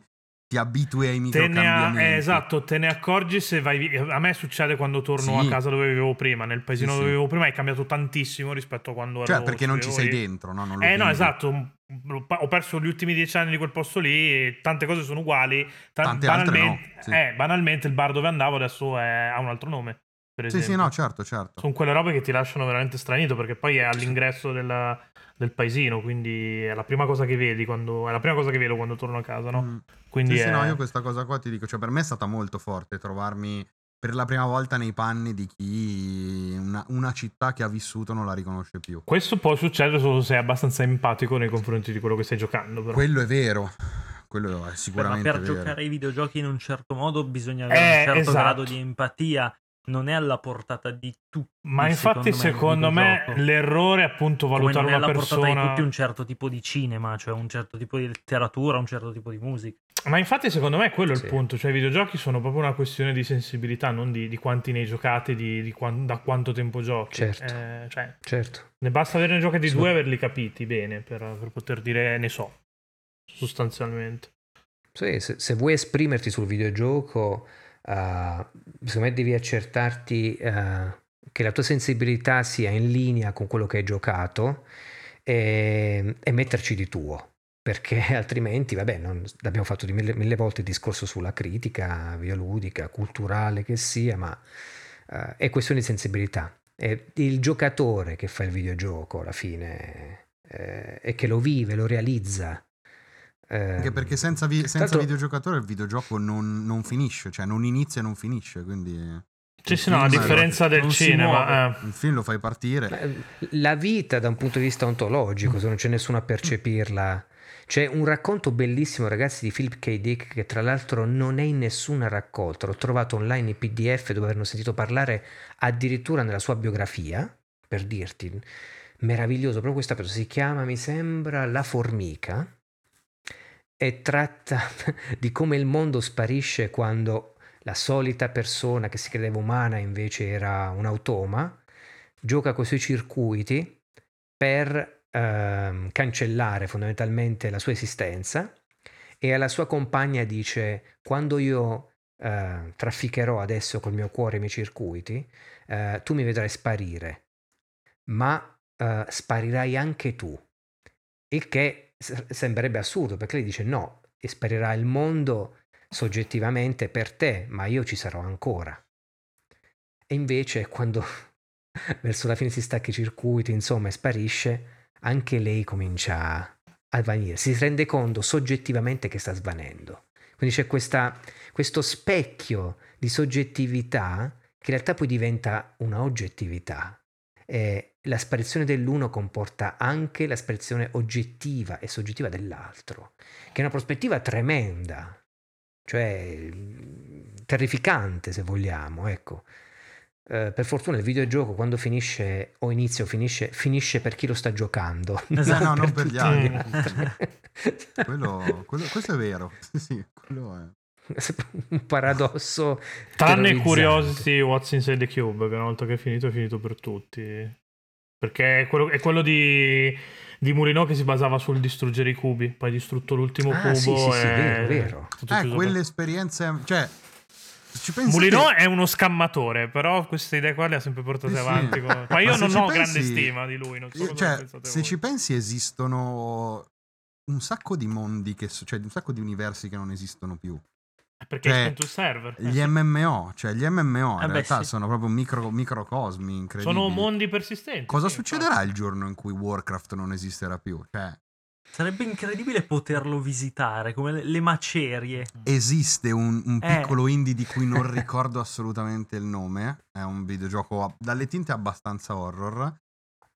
ti abitui ai microcambiamenti. Eh, esatto, te ne accorgi se vai A me succede quando torno sì. a casa dove vivevo prima, nel paesino sì, dove vivevo prima è cambiato tantissimo rispetto a quando cioè, ero perché non ci sei dentro, no? eh no, esatto, ho perso gli ultimi dieci anni di quel posto lì, tante cose sono uguali, tante banalmente, no. eh, banalmente il bar dove andavo adesso è, ha un altro nome. Per sì, sì, no, certo, certo. Sono quelle robe che ti lasciano veramente stranito perché poi è all'ingresso della, del paesino, quindi è la prima cosa che vedi quando, è la prima cosa che vedo quando torno a casa, no? Mm. Quindi sì, è... sì, no, io questa cosa qua ti dico, cioè per me è stata molto forte trovarmi per la prima volta nei panni di chi una, una, città che ha vissuto non la riconosce più. Questo può succedere solo se sei abbastanza empatico nei confronti di quello che stai giocando. Però. Quello è vero. Quello è sicuramente Beh, ma per vero. giocare ai videogiochi in un certo modo bisogna avere eh, un certo esatto. grado di empatia non è alla portata di tutti. Ma infatti, secondo me, secondo me l'errore è appunto valutare una persona. Non è alla portata di tutti un certo tipo di cinema, cioè un certo tipo di letteratura, un certo tipo di musica. Ma infatti, secondo me, quello è sì. il punto. Cioè, i videogiochi sono proprio una questione di sensibilità, non di, di quanti ne hai giocati, di, di quant- da quanto tempo giochi. Certo. Eh, cioè, certo. Ne basta averne giocati sì. due e averli capiti bene per, per poter dire ne so, sostanzialmente. Sì, se, se vuoi esprimerti sul videogioco secondo me devi accertarti uh, che la tua sensibilità sia in linea con quello che hai giocato e, e metterci di tuo perché [LAUGHS] altrimenti, vabbè, non, abbiamo fatto mille, mille, volte il discorso sulla critica videoludica, culturale che sia, ma uh, è questione di sensibilità. È il giocatore che fa il videogioco alla fine eh, e che lo vive, lo realizza anche perché ehm, senza, vi- senza tanto... videogiocatore il videogioco non, non, finisce, cioè non inizia e non finisce, quindi... Sì, sì, no, a differenza lo... del cinema. Eh. Il film lo fai partire. La vita da un punto di vista ontologico, se non c'è nessuno a percepirla... C'è un racconto bellissimo, ragazzi, di Philip K. Dick, che tra l'altro non è in nessuna raccolta. L'ho trovato online in PDF dove hanno sentito parlare addirittura nella sua biografia, per dirti meraviglioso, proprio questa persona si chiama, mi sembra, La Formica e tratta [LAUGHS] di come il mondo sparisce quando la solita persona che si credeva umana invece era un automa, gioca con i suoi circuiti per eh, cancellare fondamentalmente la sua esistenza e alla sua compagna dice quando io eh, trafficherò adesso col mio cuore i miei circuiti, eh, tu mi vedrai sparire, ma eh, sparirai anche tu. Il che sembrerebbe assurdo perché lei dice no, sparirà il mondo soggettivamente per te, ma io ci sarò ancora. E invece quando [LAUGHS] verso la fine si stacca i circuiti, insomma, e sparisce, anche lei comincia a svanire, si rende conto soggettivamente che sta svanendo. Quindi c'è questa, questo specchio di soggettività che in realtà poi diventa una oggettività. E la sparizione dell'uno comporta anche la sparizione oggettiva e soggettiva dell'altro, che è una prospettiva tremenda, cioè terrificante se vogliamo, ecco. Uh, per fortuna il videogioco quando finisce o inizia o finisce, finisce per chi lo sta giocando. [LAUGHS] Esatto, no, non per gli altri. [LAUGHS] quello, quello, questo è vero. [LAUGHS] Sì, quello è. Un paradosso. Tranne Curiosity What's Inside the Cube, che una volta che è finito è finito per tutti. Perché è quello, è quello di, di Murino che si basava sul distruggere i cubi. Poi distrutto l'ultimo ah, cubo. Sì, sì, sì, vero, vero. Eh, quelle esperienze. Cioè, ci Mulino è uno scammatore, però queste idee qua le ha sempre portate sì, avanti. Sì. Con... Ma io Ma non ho pensi... grande stima di lui. So cioè, se voi. ci pensi, esistono un sacco di mondi, che, cioè un sacco di universi che non esistono più. Perché cioè, il server. Gli MMO, cioè gli MMO eh in realtà sì. sono proprio micro, microcosmi incredibili. Sono mondi persistenti. Cosa succederà infatti. il giorno in cui Warcraft non esisterà più? Cioè, Sarebbe incredibile poterlo visitare, come le, le macerie. Esiste un, un eh. piccolo indie di cui non [LAUGHS] ricordo assolutamente il nome, è un videogioco dalle tinte abbastanza horror,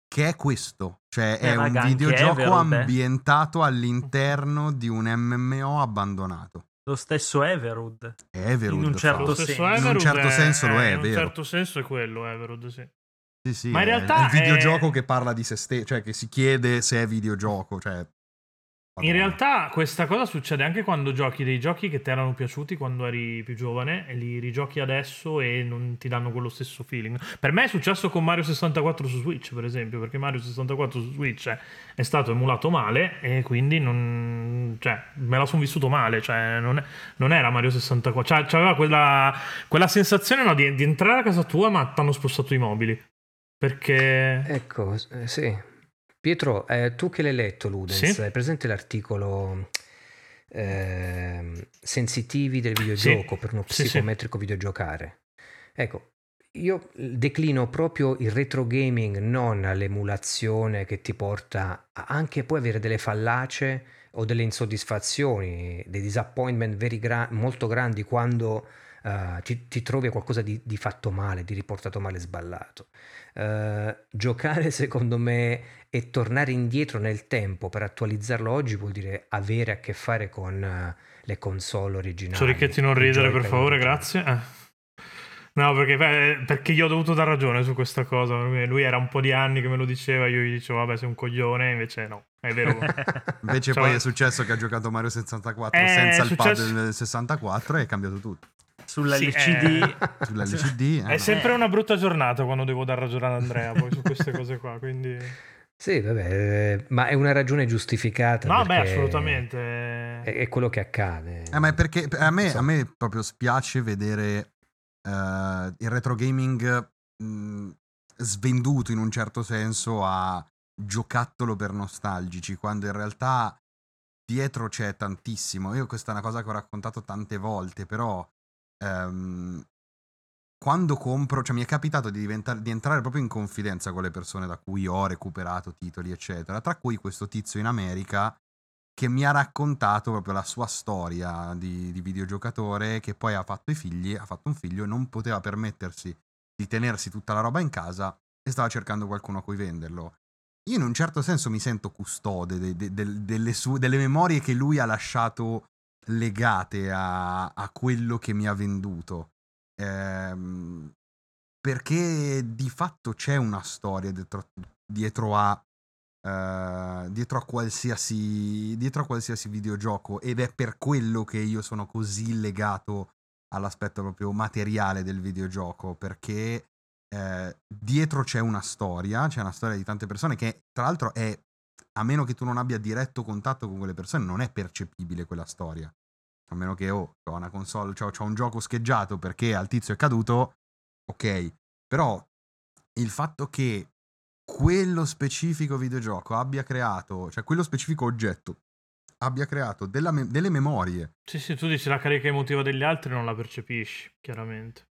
che è questo, cioè eh, è un videogioco Everwood, ambientato [LAUGHS] all'interno di un MMO abbandonato. Lo stesso Everwood. Everwood in un certo, senso. In un certo è, senso lo è, è vero. In un certo senso è quello Everwood, sì. Sì, sì, Ma in realtà è il videogioco è... che parla di se stesso, cioè che si chiede se è videogioco, cioè in realtà questa cosa succede anche quando giochi dei giochi che ti erano piaciuti quando eri più giovane e li rigiochi adesso e non ti danno quello stesso feeling. Per me è successo con Mario 64 su Switch, per esempio, perché Mario 64 su Switch è stato emulato male e quindi non, cioè, me la sono vissuto male, cioè, non, è, non, era Mario 64, cioè, aveva quella, quella sensazione no, di, di, entrare a casa tua ma ti hanno spostato i mobili. Perché... Ecco, eh, sì, Pietro, eh, tu che l'hai letto, Ludens, sì? hai presente l'articolo eh, Sensitivi del videogioco sì. per uno psicometrico sì, videogiocare? Ecco, io declino proprio il retro gaming non all'emulazione che ti porta a anche poi avere delle fallacie o delle insoddisfazioni, dei disappointment gra- molto grandi quando uh, ti, ti, trovi a qualcosa di, di, fatto male, di riportato male, sballato. Uh, giocare secondo me e tornare indietro nel tempo per attualizzarlo oggi vuol dire avere a che fare con uh, le console originali. Sorichetti non ridere per favore, grazie. Eh. No, perché, beh, perché gli ho dovuto dar ragione su questa cosa. Lui era un po' di anni che me lo diceva, io gli dicevo, vabbè, sei un coglione, invece no, è vero. [LAUGHS] invece cioè, poi è successo che ha giocato Mario 64 senza il successo... pad del 64 e è cambiato tutto sull'LCD. Sì, eh... [LAUGHS] sull'LCD eh, è sempre una brutta giornata quando devo dar ragione ad Andrea poi su queste [LAUGHS] cose qua, quindi... Sì, vabbè, eh, ma è una ragione giustificata. No, beh, assolutamente. È, è, quello che accade. Eh, ma è perché a me, so. a me proprio spiace vedere uh, il retro gaming mh, svenduto in un certo senso a giocattolo per nostalgici, quando in realtà dietro c'è tantissimo. Io questa è una cosa che ho raccontato tante volte, però um, quando compro, cioè mi è capitato di, di, entrare proprio in confidenza con le persone da cui ho recuperato titoli, eccetera, tra cui questo tizio in America che mi ha raccontato proprio la sua storia di, di videogiocatore, che poi ha fatto i figli, ha fatto un figlio e non poteva permettersi di tenersi tutta la roba in casa e stava cercando qualcuno a cui venderlo. Io in un certo senso mi sento custode de, de, de, delle, sue, delle memorie che lui ha lasciato legate a, a quello che mi ha venduto. Ehm, perché di fatto c'è una storia dietro, dietro a Uh, dietro, a qualsiasi, dietro a qualsiasi videogioco ed è per quello che io sono così legato all'aspetto proprio materiale del videogioco perché eh, dietro c'è una storia, c'è una storia di tante persone che tra l'altro è, a meno che tu non abbia diretto contatto con quelle persone, non è percepibile quella storia. A meno che oh, ho una console, cioè, ho un gioco scheggiato perché al tizio è caduto, ok. Però il fatto che quello specifico videogioco abbia creato, cioè quello specifico oggetto abbia creato me- delle memorie. Sì, sì, tu dici la carica emotiva degli altri non la percepisci, chiaramente.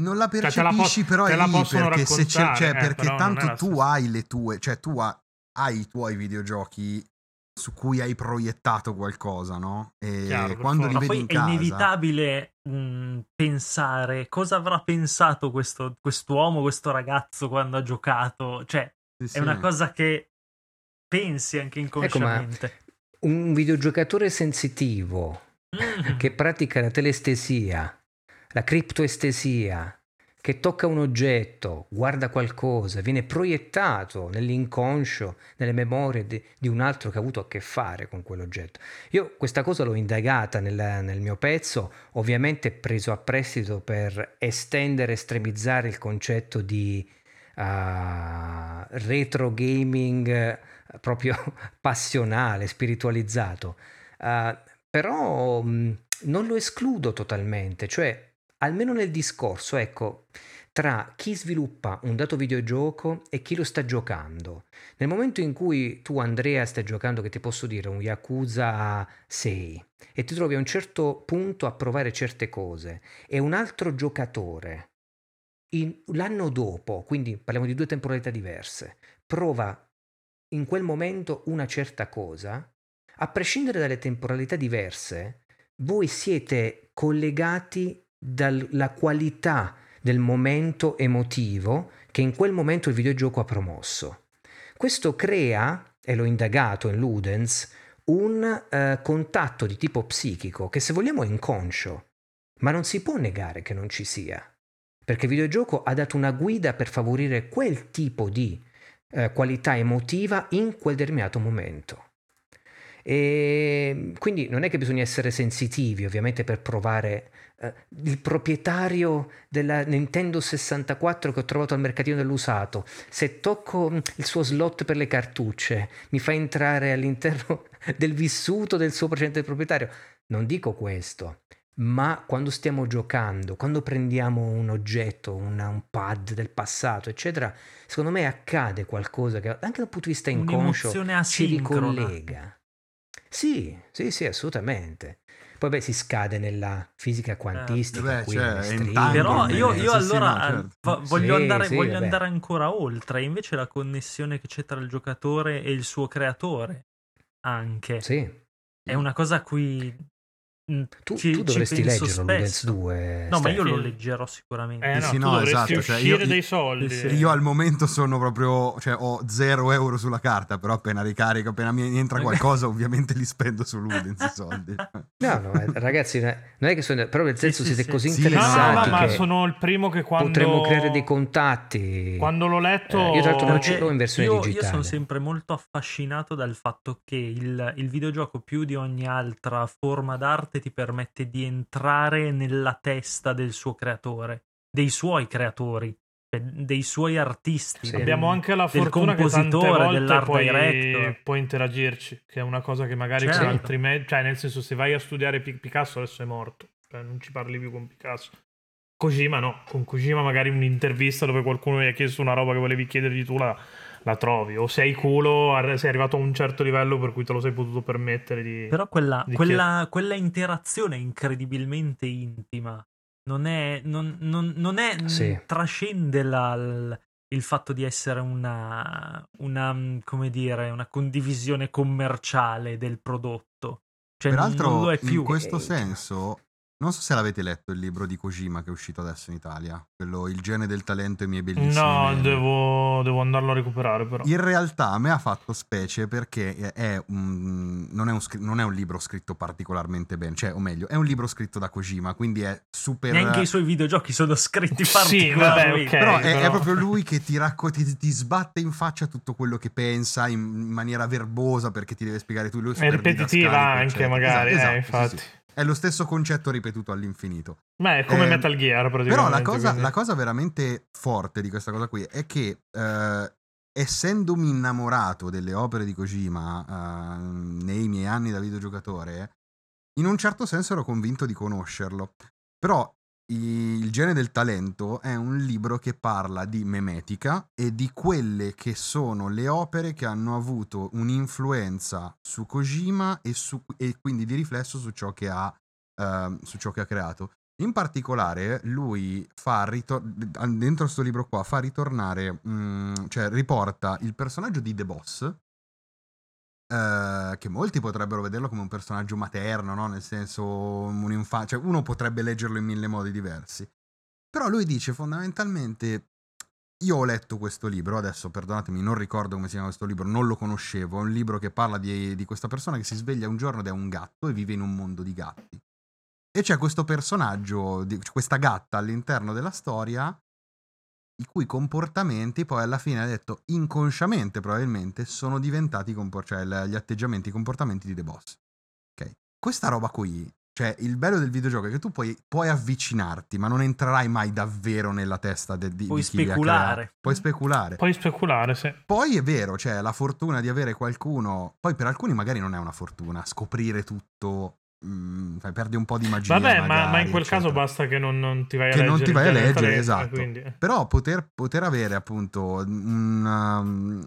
Non la percepisci, cioè, però è lì perché, se c'è, cioè, eh, perché tanto tu hai le tue, cioè tu ha, hai i tuoi videogiochi su cui hai proiettato qualcosa, no? E Chiaro, quando li vedi in casa... è inevitabile mh, pensare cosa avrà pensato questo quest'uomo, questo ragazzo quando ha giocato. Cioè, sì, sì. è una cosa che pensi anche inconsciamente. Ecco, un videogiocatore sensitivo mm. che pratica la telestesia, la criptoestesia, che tocca un oggetto, guarda qualcosa, viene proiettato nell'inconscio, nelle memorie di, di, un altro che ha avuto a che fare con quell'oggetto. Io questa cosa l'ho indagata nel, nel mio pezzo, ovviamente preso a prestito per estendere, estremizzare il concetto di uh, retro gaming uh, proprio [LAUGHS] passionale, spiritualizzato. Uh, però mh, non lo escludo totalmente, cioè almeno nel discorso, ecco, tra chi sviluppa un dato videogioco e chi lo sta giocando. Nel momento in cui tu, Andrea, stai giocando, che ti posso dire, un Yakuza 6 e ti trovi a un certo punto a provare certe cose e un altro giocatore in, l'anno dopo, quindi parliamo di due temporalità diverse, prova in quel momento una certa cosa, a prescindere dalle temporalità diverse, voi siete collegati dalla qualità del momento emotivo che in quel momento il videogioco ha promosso. Questo crea, e l'ho indagato in Ludens, un eh, contatto di tipo psichico che se vogliamo è inconscio, ma non si può negare che non ci sia, perché il videogioco ha dato una guida per favorire quel tipo di eh, qualità emotiva in quel determinato momento. E quindi non è che bisogna essere sensitivi ovviamente per provare il proprietario della Nintendo 64 che ho trovato al mercatino dell'usato, se tocco mm, il suo slot per le cartucce, mi fa entrare all'interno [LAUGHS] del vissuto del suo precedente proprietario. Non dico questo, ma quando stiamo giocando, quando prendiamo un oggetto, una, un pad del passato, eccetera, secondo me accade qualcosa che anche dal punto di vista inconscio ci ricollega. Sì, sì, sì, assolutamente. Poi beh, si scade nella fisica eh, quantistica. Eh, beh, cioè, Però io, io sì, allora sì, no, certo. voglio, sì, andare, voglio andare, ancora oltre. Invece la connessione che c'è tra il giocatore e il suo creatore anche. Sì. È una cosa a cui tu, ci, tu dovresti leggerlo Ludens 2 no Steph. ma io lo leggerò sicuramente. Eh, no, sì, no, esatto, cioè io, dei soldi. sì. io al momento sono proprio cioè ho 0 euro sulla carta però appena ricarico appena mi entra qualcosa ovviamente li spendo su Ludens [LAUGHS] i soldi. No no eh, ragazzi non è che sono però nel senso sì, siete così interessati no, no, ma sono il primo che quando potremmo creare dei contatti. quando l'ho letto eh, io tra l'altro non ce l'ho in versione io, digitale. io sono sempre molto affascinato dal fatto che il, il videogioco più di ogni altra forma d'arte parte ti permette di entrare nella testa del suo creatore, dei suoi creatori, cioè dei suoi artisti. Sì. Abbiamo anche la fortuna che tante volte puoi, puoi interagirci, che è una cosa che magari certo. con altri mezzi, cioè nel senso se vai a studiare Picasso adesso è morto, cioè non ci parli più con Picasso. Kojima no, con Kojima magari un'intervista dove qualcuno gli ha chiesto una roba che volevi chiedergli tu la, la trovi. O sei culo, sei arrivato a un certo livello per cui te lo sei potuto permettere di. Però quella, di quella, quella interazione incredibilmente intima non è. Non, non, non è sì. trascende la, il fatto di essere una, una, come dire, una condivisione commerciale del prodotto. Cioè, Peraltro, in questo senso, Non so se l'avete letto il libro di Kojima che è uscito adesso in Italia, quello Il gene del talento e i miei bellissimi No, devo, devo andarlo a recuperare però. In realtà a me ha fatto specie perché è un, non, è un, non è un libro scritto particolarmente bene, cioè, o meglio, è un libro scritto da Kojima, quindi è super... Neanche i suoi videogiochi sono scritti Sì, vabbè, particolarmente. ok. Però è, è però- proprio lui che ti, racco- ti, ti sbatte in faccia tutto quello che pensa in, in maniera verbosa perché ti deve spiegare tu. Lui È ripetitiva anche eccetera. magari, Esatto, eh, esatto, sì, infatti. sì. È lo stesso concetto ripetuto all'infinito. Ma è come Eh, Metal Gear praticamente. Però la cosa, la cosa veramente forte di questa cosa qui è che eh, essendomi innamorato delle opere di Kojima eh, nei miei anni da videogiocatore, in un certo senso ero convinto di conoscerlo. Però Il gene del talento è un libro che parla di memetica e di quelle che sono le opere che hanno avuto un'influenza su Kojima e, su- e quindi di riflesso su ciò che ha, ehm, su ciò che ha creato. In particolare, lui fa ritor- dentro questo libro qua fa ritornare, mm, cioè riporta il personaggio di The Boss, eh, che molti potrebbero vederlo come un personaggio materno, no? nel senso un infa- cioè uno potrebbe leggerlo in mille modi diversi. Però lui dice fondamentalmente, io ho letto questo libro, adesso perdonatemi, non ricordo come si chiama questo libro, non lo conoscevo, è un libro che parla di, di questa persona che si sveglia un giorno ed è un gatto e vive in un mondo di gatti. E c'è questo personaggio, questa gatta all'interno della storia, i cui comportamenti poi alla fine ha detto inconsciamente probabilmente sono diventati compor- cioè, gli atteggiamenti, i comportamenti di The Boss. Ok? Questa roba qui, cioè il bello del videogioco è che tu puoi, puoi avvicinarti, ma non entrerai mai davvero nella testa de- di, Puoi di speculare. Puoi speculare. Puoi speculare, sì. Poi è vero, cioè la fortuna di avere qualcuno, poi per alcuni magari non è una fortuna, scoprire tutto, mm, fai, perdi un po' di magia. Vabbè, ma, magari, ma in quel eccetera. caso basta che non, non ti vai a Che leggere. non ti vai a leggere, talento, esatto. quindi- Però poter, poter avere appunto un, um,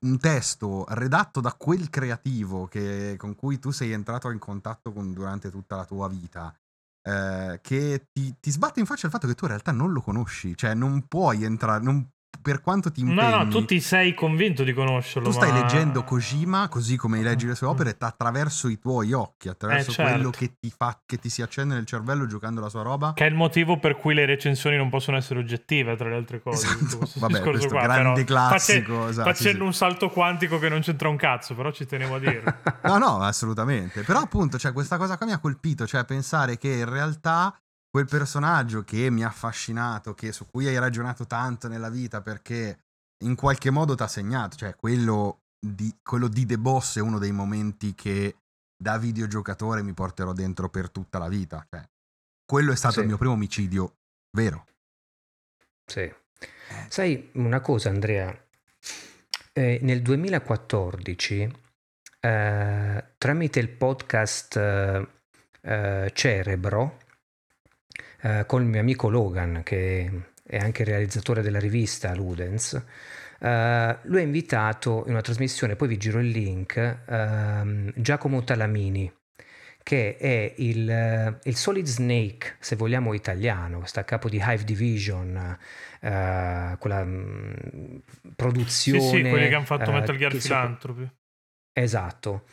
un testo redatto da quel creativo che- con cui tu sei entrato in contatto con- durante tutta la tua vita, eh, che ti, ti sbatte in faccia il fatto che tu in realtà non lo conosci, cioè non puoi entrare, non- per quanto ti impegni. No, no, tu ti sei convinto di conoscerlo. Tu stai ma- leggendo Kojima così come leggi le sue opere t- attraverso i tuoi occhi, attraverso Eh, certo. quello che ti, fa, che ti si accende nel cervello giocando la sua roba. Che è il motivo per cui le recensioni non possono essere oggettive, tra le altre cose. Esatto. questo [LAUGHS] Vabbè, questo qua, grande classico, face- esatto, facendo sì, sì. un salto quantico che non c'entra un cazzo, però ci tenevo a dirlo. [LAUGHS] No, no, assolutamente. Però appunto, cioè, questa cosa qua mi ha colpito, cioè pensare che in realtà quel personaggio che mi ha affascinato, che, su cui hai ragionato tanto nella vita perché in qualche modo ti ha segnato, cioè quello di, quello di The Boss è uno dei momenti che da videogiocatore mi porterò dentro per tutta la vita. Cioè, quello è stato Sì. il mio primo omicidio vero. Sì. Sai una cosa, Andrea? Eh, nel 2014, eh, tramite il podcast eh, eh, Cerebro, eh, con il mio amico Logan, che è anche realizzatore della rivista Ludens, eh, lui ha invitato in una trasmissione, poi vi giro il link, ehm, Giacomo Talamini, che è il, eh, il Solid Snake, se vogliamo italiano, sta a capo di Hive Division, quella mm, sì, produzione... sì, quelli che hanno fatto Metal Gear Philanthropy. Esatto.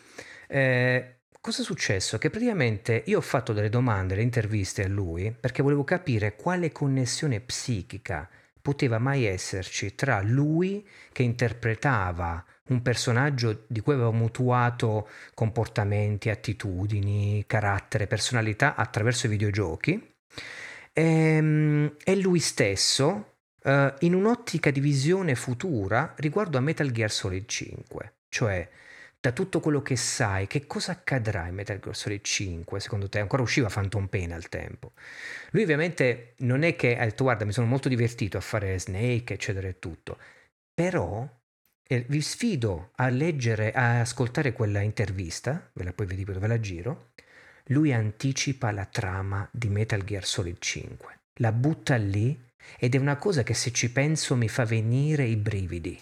Eh, cosa è successo? Che praticamente io ho fatto delle domande, delle interviste a lui perché volevo capire quale connessione psichica poteva mai esserci tra lui che interpretava un personaggio di cui aveva mutuato comportamenti, attitudini, carattere, personalità attraverso i videogiochi ehm, e lui stesso eh, in un'ottica di visione futura riguardo a Metal Gear Solid 5, cioè da tutto quello che sai, che cosa accadrà in Metal Gear Solid 5 secondo te? Ancora usciva Phantom Pain al tempo. Lui ovviamente non è che ha detto guarda mi sono molto divertito a fare Snake eccetera e tutto, però eh, vi sfido a leggere, a ascoltare quella intervista, ve la poi vedi dove la giro, lui anticipa la trama di Metal Gear Solid 5, la butta lì ed è una cosa che se ci penso mi fa venire i brividi.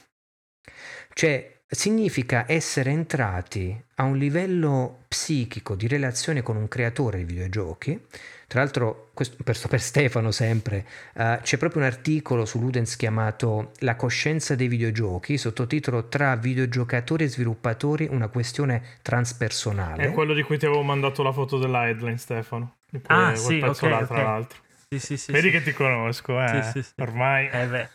Cioè, significa essere entrati a un livello psichico di relazione con un creatore di videogiochi. Tra l'altro, questo per, per Stefano sempre, eh, c'è proprio un articolo su Ludens chiamato La coscienza dei videogiochi, sottotitolo Tra videogiocatori e sviluppatori, una questione transpersonale. È quello di cui ti avevo mandato la foto della headline, Stefano. Ah, sì, pezzo ok, là, tra l'altro. Sì, sì, sì. Vedi sì. che ti conosco, eh. Sì, sì, sì. Ormai. Eh beh.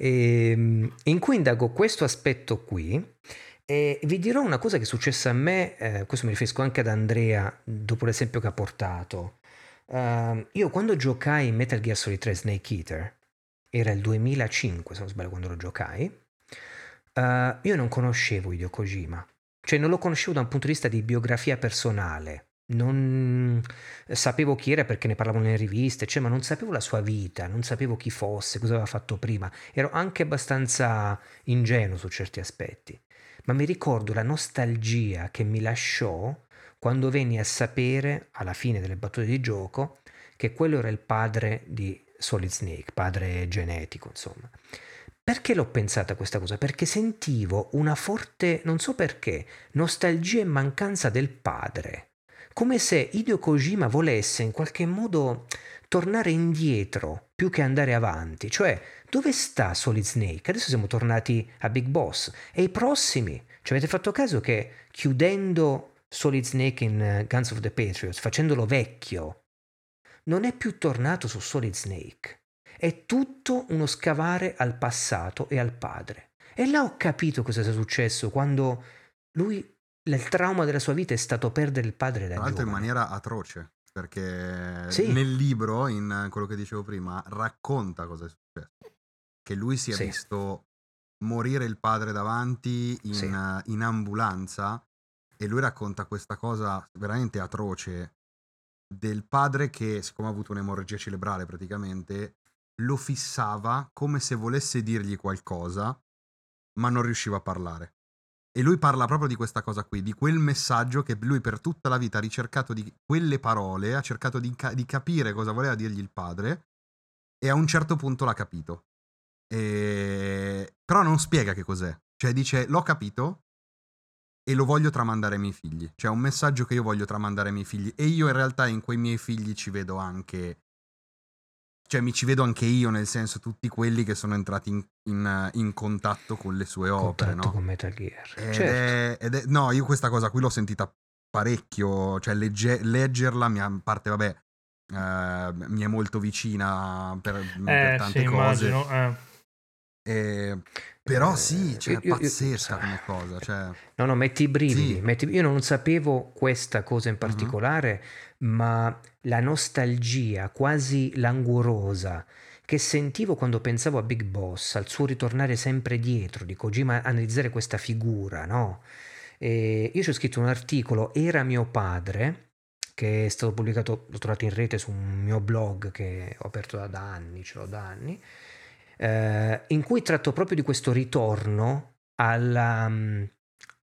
E, Ehm, in cui indago questo aspetto qui e vi dirò una cosa che è successa a me, eh, questo mi riferisco anche ad Andrea dopo l'esempio che ha portato. Ehm, io quando giocai in Metal Gear Solid 3 Snake Eater, era il 2005 se non sbaglio quando lo giocai, eh, io non conoscevo Hideo Kojima, cioè non lo conoscevo da un punto di vista di biografia personale. Non sapevo chi era perché ne parlavano nelle riviste, cioè, ma non sapevo la sua vita, non sapevo chi fosse, cosa aveva fatto prima. Ero anche abbastanza ingenuo su certi aspetti. Ma mi ricordo la nostalgia che mi lasciò quando venni a sapere, alla fine delle battute di gioco, che quello era il padre di Solid Snake, padre genetico, insomma. Perché l'ho pensata questa cosa? Perché sentivo una forte, non so perché, nostalgia e mancanza del padre. Come se Hideo Kojima volesse in qualche modo tornare indietro più che andare avanti. Cioè, dove sta Solid Snake? Adesso siamo tornati a Big Boss. E i prossimi? Ci avete fatto caso che chiudendo Solid Snake in eh, Guns of the Patriots, facendolo vecchio, non è più tornato su Solid Snake. È tutto uno scavare al passato e al padre. E là ho capito cosa sia successo quando lui, il trauma della sua vita è stato perdere il padre da Tra l'altro in maniera atroce, perché Sì. nel libro, in quello che dicevo prima, racconta cosa è successo. Che lui si è Sì. visto morire il padre davanti in, Sì. in ambulanza e lui racconta questa cosa veramente atroce del padre che, siccome ha avuto un'emorragia cerebrale praticamente, lo fissava come se volesse dirgli qualcosa, ma non riusciva a parlare. E lui parla proprio di questa cosa qui, di quel messaggio che lui per tutta la vita ha ricercato di quelle parole, ha cercato di, ca- di capire cosa voleva dirgli il padre e a un certo punto l'ha capito. E... Però non spiega che cos'è. Cioè dice l'ho capito e lo voglio tramandare ai miei figli. Cioè è un messaggio che io voglio tramandare ai miei figli e io in realtà in quei miei figli ci vedo anche... Cioè mi ci vedo anche io, nel senso tutti quelli che sono entrati in, in- in contatto con le sue opere, contatto no? con Metal Gear. Ed certo. è- ed è- no, io questa cosa qui l'ho sentita parecchio, cioè legge- leggerla, mi a parte vabbè, eh, mi è molto vicina per, per Eh, tante sì, cose. immagino. eh. Eh, però Eh, sì, cioè, io- io- io- pazzesca come cosa. Cioè, No, no, metti i brividi. Sì. metti- Io non sapevo questa cosa in Mhm. particolare, ma la nostalgia quasi languorosa che sentivo quando pensavo a Big Boss, al suo ritornare sempre dietro di Kojima, analizzare questa figura, no? E io ci ho scritto un articolo, Era mio padre, che è stato pubblicato, l'ho trovato in rete su un mio blog che ho aperto da anni, ce l'ho da anni, eh, in cui tratto proprio di questo ritorno alla, mm,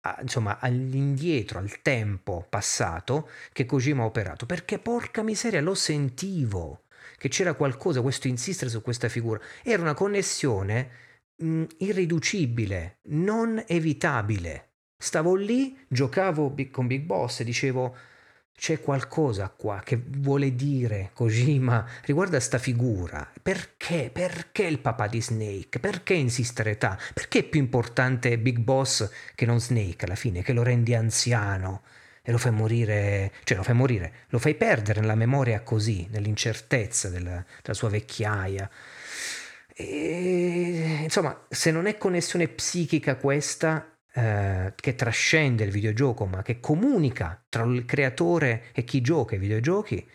a- insomma, all'indietro, al tempo passato che Kojima ha operato, perché porca miseria lo sentivo che c'era qualcosa, questo insistere su questa figura, era una connessione mh, irriducibile, non evitabile. Stavo lì, giocavo con Big Boss e dicevo c'è qualcosa qua che vuole dire Kojima riguardo a sta figura. Perché? Perché il papà di Snake? Perché insistere ta? Perché è più importante Big Boss che non Snake alla fine, che lo rendi anziano e lo fai morire, cioè lo fai morire, lo fai perdere nella memoria così, nell'incertezza della, della sua vecchiaia. E, insomma, se non è connessione psichica questa, eh, che trascende il videogioco, ma che comunica tra il creatore e chi gioca ai videogiochi,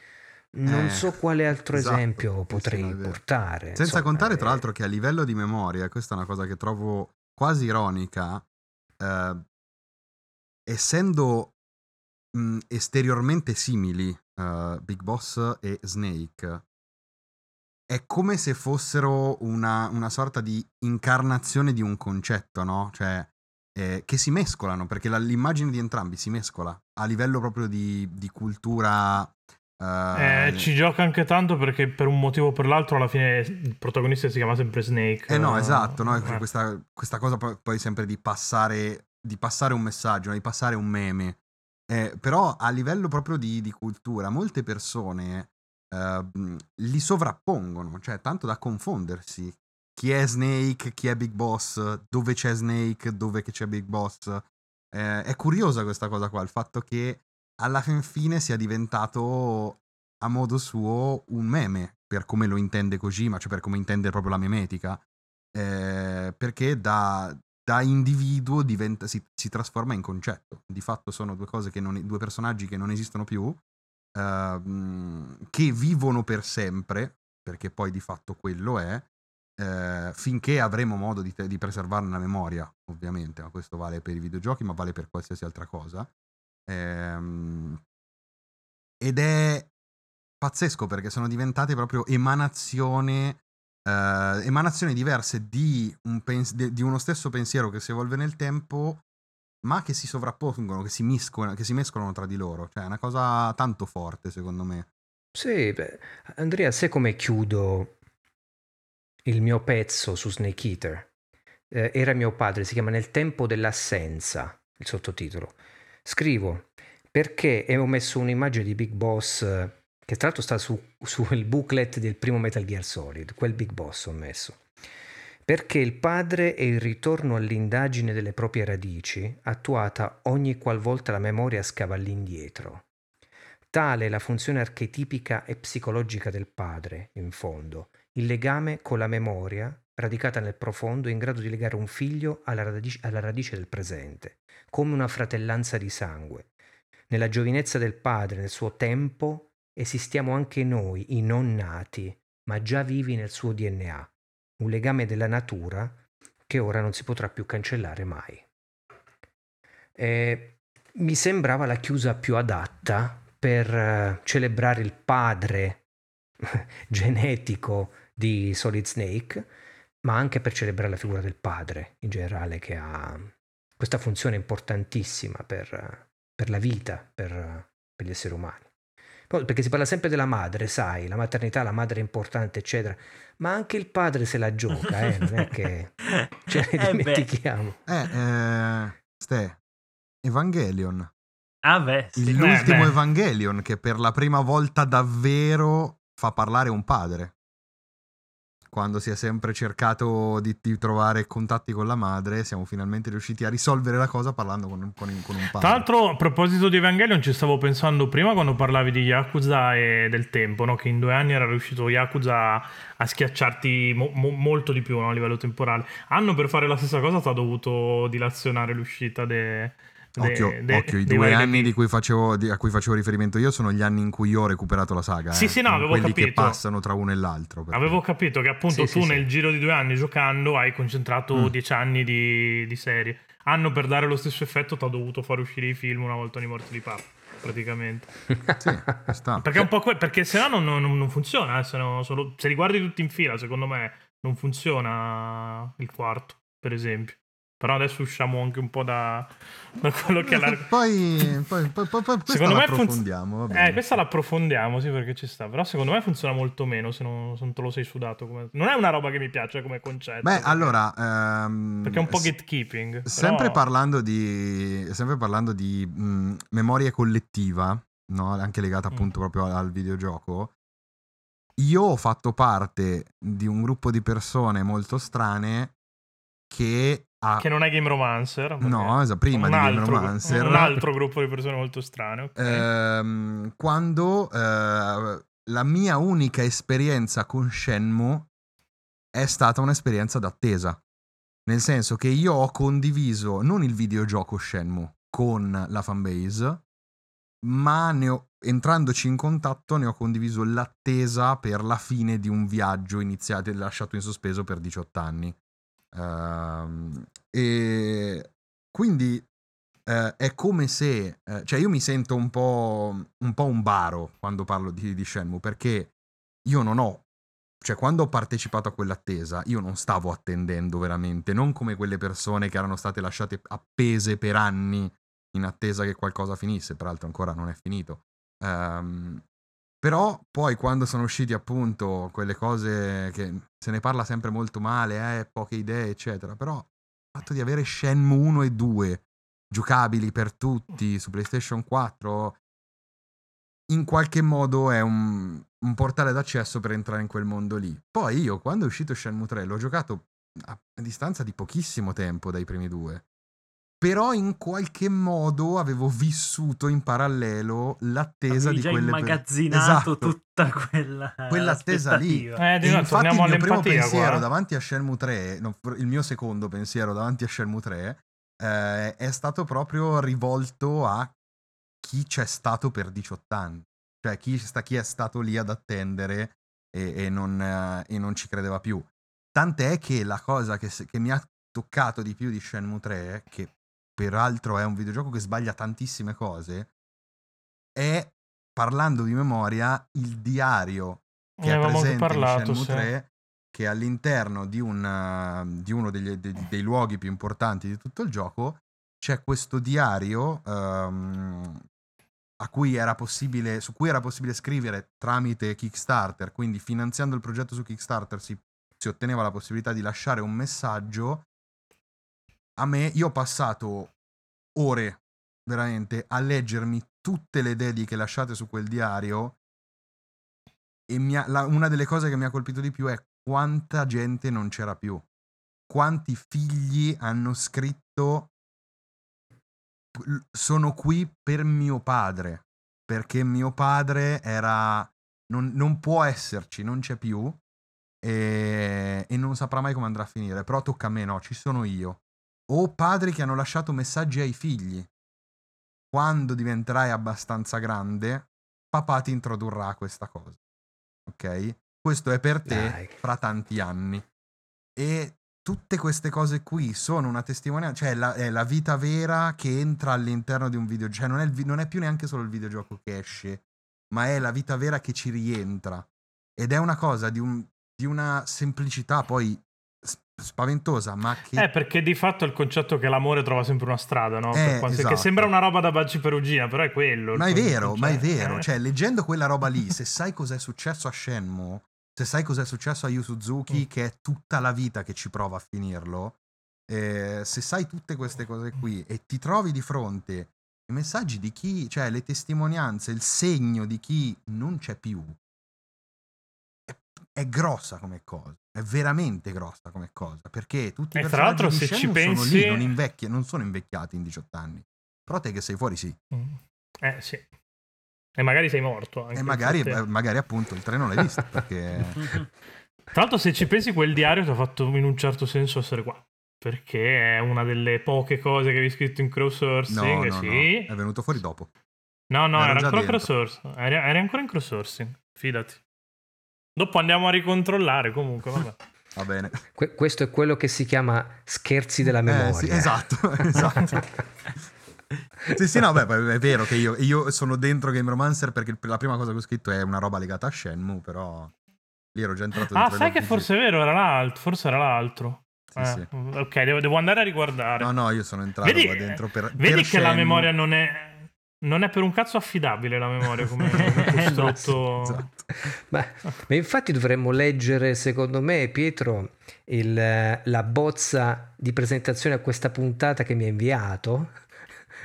non Eh, so quale altro esatto. esempio sì, potrei portare. senza insomma, contare, tra eh, l'altro, che a livello di memoria, questa è una cosa che trovo quasi ironica, eh, essendo mh, esteriormente simili eh, Big Boss e Snake, è come se fossero una, una sorta di incarnazione di un concetto, no? Cioè, eh, che si mescolano, perché la- l'immagine di entrambi si mescola a livello proprio di, di cultura. eh, Eh, ci gioca anche tanto perché per un motivo o per l'altro alla fine il protagonista si chiama sempre Snake. Eh no, esatto, no? Eh. Questa, questa cosa poi, sempre di passare, di passare un messaggio, di passare un meme. Eh, però a livello proprio di, di cultura, molte persone eh, li sovrappongono, cioè tanto da confondersi. Chi è Snake, chi è Big Boss, dove c'è Snake, dove c'è Big Boss. Eh, è curiosa questa cosa qua, il fatto che alla fin fine sia diventato a modo suo un meme, per come lo intende Kojima, cioè per come intende proprio la memetica. Eh, perché da, da individuo diventa, si, si, trasforma in concetto. Di fatto sono due non, due personaggi che non esistono più, uh, che vivono per sempre, perché poi di fatto quello è, uh, finché avremo modo di, di preservarne la memoria, ovviamente, ma questo vale per i videogiochi, ma vale per qualsiasi altra cosa. Um, ed è pazzesco perché sono diventate proprio emanazione Uh, emanazioni diverse di, un pens- di, uno stesso pensiero che si evolve nel tempo, ma che si sovrappongono, che si, miscolano, che si mescolano tra di loro. Cioè, è una cosa tanto forte, secondo me. Sì, beh, Andrea, sai come chiudo il mio pezzo su Snake Eater? Eh, era mio padre, si chiama Nel tempo dell'assenza, il sottotitolo. Scrivo perché ho messo un'immagine di Big Boss che tra l'altro sta su, sul booklet del primo Metal Gear Solid, quel Big Boss ho messo. Perché il padre è il ritorno all'indagine delle proprie radici, attuata ogni qualvolta la memoria scava all'indietro. Tale è la funzione archetipica e psicologica del padre, in fondo, il legame con la memoria, radicata nel profondo, in grado di legare un figlio alla radice, alla radice del presente, come una fratellanza di sangue. Nella giovinezza del padre, nel suo tempo, esistiamo anche noi, i non nati, ma già vivi nel suo DNA, un legame della natura che ora non si potrà più cancellare mai. E mi sembrava la chiusa più adatta per uh, celebrare il padre [LAUGHS] genetico di Solid Snake, ma anche per celebrare la figura del padre in generale che ha questa funzione importantissima per, per la vita, per, per gli esseri umani perché si parla sempre della madre, sai, la maternità, la madre è importante, eccetera, ma anche il padre se la gioca, eh? non è [LAUGHS] che ce ne eh dimentichiamo. Eh, eh, Ste, Evangelion. Ah beh, sì. L'ultimo eh, Evangelion che per la prima volta davvero fa parlare un padre quando si è sempre cercato di, di, trovare contatti con la madre, siamo finalmente riusciti a risolvere la cosa parlando con, con, con un padre. Tra l'altro, a proposito di Evangelion, ci stavo pensando prima quando parlavi di Yakuza e del tempo, no? che in due anni era riuscito Yakuza a schiacciarti mo- mo- molto di più no? a livello temporale. Hanno per fare la stessa cosa ha dovuto dilazionare l'uscita de- Occhio, de, de, occhio i due anni di cui facevo, di, a cui facevo riferimento io sono gli anni in cui io ho recuperato la saga. Sì, eh, sì, no, avevo quelli capito. che passano tra uno e l'altro. Perché... Avevo capito che appunto sì, tu sì, nel sì. giro di due anni giocando hai concentrato mm. dieci anni di, di, serie. Hanno per dare lo stesso effetto ti ha dovuto far uscire i film una volta ogni morte di papà, praticamente. [LAUGHS] sì, sta. Perché, un po que- perché se no non, non, non funziona, eh, se, no solo... se li guardi tutti in fila secondo me non funziona il quarto, per esempio. Però adesso usciamo anche un po' da, da quello che è la... [LAUGHS] poi, poi, poi, poi secondo me approfondiamo. Funz... Eh, questa l'approfondiamo, sì, perché ci sta. Però secondo me funziona molto meno se non, se non te lo sei sudato. Come... Non è una roba che mi piace come concetto. Beh, perché... allora... Um, perché è un po' gatekeeping. Sempre però... parlando di, sempre parlando di mh, memoria collettiva, no? anche legata appunto mm. proprio al videogioco, io ho fatto parte di un gruppo di persone molto strane che ha... Che non è Game Romancer. No, esatto, prima di Game Romancer. Un altro gruppo di persone molto strane. Okay. Ehm, quando eh, la mia unica esperienza con Shenmue è stata un'esperienza d'attesa. Nel senso che io ho condiviso non il videogioco Shenmue con la fanbase, ma ho, entrandoci in contatto ne ho condiviso l'attesa per la fine di un viaggio iniziato e lasciato in sospeso per 18 anni. Uh, e quindi uh, è come se, uh, cioè io mi sento un po', un po' un baro quando parlo di, di Shenmue perché io non ho, cioè quando ho partecipato a quell'attesa io non stavo attendendo veramente, non come quelle persone che erano state lasciate appese per anni in attesa che qualcosa finisse, peraltro ancora non è finito. Um, però poi quando sono usciti appunto quelle cose che se ne parla sempre molto male, eh, poche idee, eccetera, però il fatto di avere Shenmue 1 e 2 giocabili per tutti su PlayStation 4 in qualche modo è un, un portale d'accesso per entrare in quel mondo lì. Poi io quando è uscito Shenmue 3 l'ho giocato a, distanza di pochissimo tempo dai primi due però in qualche modo avevo vissuto in parallelo l'attesa Avevi di già quelle per- immagazzinato Esatto. tutta quella Quell'attesa lì. Eh, E nuovo, infatti il mio primo pensiero qua. davanti a Shenmue 3, no, il mio secondo pensiero davanti a Shenmue 3 eh, è stato proprio rivolto a chi c'è stato per 18 anni, cioè chi, sta, chi è stato lì ad attendere e, e non, eh, e non ci credeva più. Tant'è che la cosa che, che mi ha toccato di più di Shenmue 3, che peraltro è un videogioco che sbaglia tantissime cose, è, parlando di memoria, il diario che Ne è presente parlato, in Shenmue sì. 3 che all'interno di, un, di uno degli- dei, dei luoghi più importanti di tutto il gioco c'è questo diario a cui era possibile, su cui era possibile scrivere tramite Kickstarter, quindi finanziando il progetto su Kickstarter si, si otteneva la possibilità di lasciare un messaggio. A me, io ho passato ore veramente a leggermi tutte le dediche lasciate su quel diario e ha- la- una delle cose che mi ha colpito di più è quanta gente non c'era più. Quanti figli hanno scritto "L- sono qui per mio padre, perché mio padre era non, non può esserci, non c'è più e, e non saprà mai come andrà a finire, però tocca a me, no, ci sono io. O padri che hanno lasciato messaggi ai figli. Quando diventerai abbastanza grande, papà ti introdurrà questa cosa. Ok? Questo è per te Dai. fra tanti anni. E tutte queste cose qui sono una testimonianza, cioè la- è la vita vera che entra all'interno di un videogioco, cioè non è, vi- non è più neanche solo il videogioco che esce, ma è la vita vera che ci rientra. Ed è una cosa di, un- di una semplicità poi spaventosa, ma che... Eh, perché di fatto è il concetto che l'amore trova sempre una strada, no? Eh, quanto- esatto. Che sembra una roba da Baggi Perugina, però è quello. Ma è vero, ma è concetto. vero. Eh. Cioè, leggendo quella roba lì, se [LAUGHS] sai cos'è successo a Shenmue, se sai cos'è successo a Yu Suzuki, Mm. che è tutta la vita che ci prova a finirlo, eh, se sai tutte queste cose qui e ti trovi di fronte i messaggi di chi, cioè le testimonianze, il segno di chi non c'è più, è, grossa come cosa. È veramente grossa come cosa. Perché tutti i E tra personaggi l'altro, di se ci pensi- lì, non, invecchi- non sono invecchiati in 18 anni. Però te che sei fuori, sì. Mm. Eh, sì. E magari sei morto. Anche E magari, eh, magari appunto il treno l'hai visto perché [LAUGHS] Tra l'altro, se ci pensi, quel diario ti ha fatto in un certo senso essere qua. Perché è una delle poche cose che avevi scritto in no, crowdsourcing. no, sì. no, è venuto fuori dopo. No, no, era già ancora dentro. crowdsourcing. Eri, eri ancora in crowdsourcing. Fidati. Dopo andiamo a ricontrollare. Comunque, vabbè. Va bene. Que- questo è quello che si chiama scherzi della memoria. Eh, sì, esatto, [LAUGHS] esatto. sì, sì, no, beh, è vero che io, io sono dentro Game Romancer perché la prima cosa che ho scritto è una roba legata a Shenmue, però lì ero già entrato Ah, dentro sai il che forse è vero, era l'altro. Forse era l'altro. Sì, Eh, sì. Ok, devo, devo andare a riguardare. No, no, io sono entrato Vedi, qua dentro per vedi per che la Shenmue. memoria non è. Non è per un cazzo affidabile la memoria come, come [LAUGHS] [LAUGHS] Eh, costrutto. Esatto. Ma, ma infatti dovremmo leggere, secondo me, Pietro, il- la bozza di presentazione a questa puntata che mi ha inviato,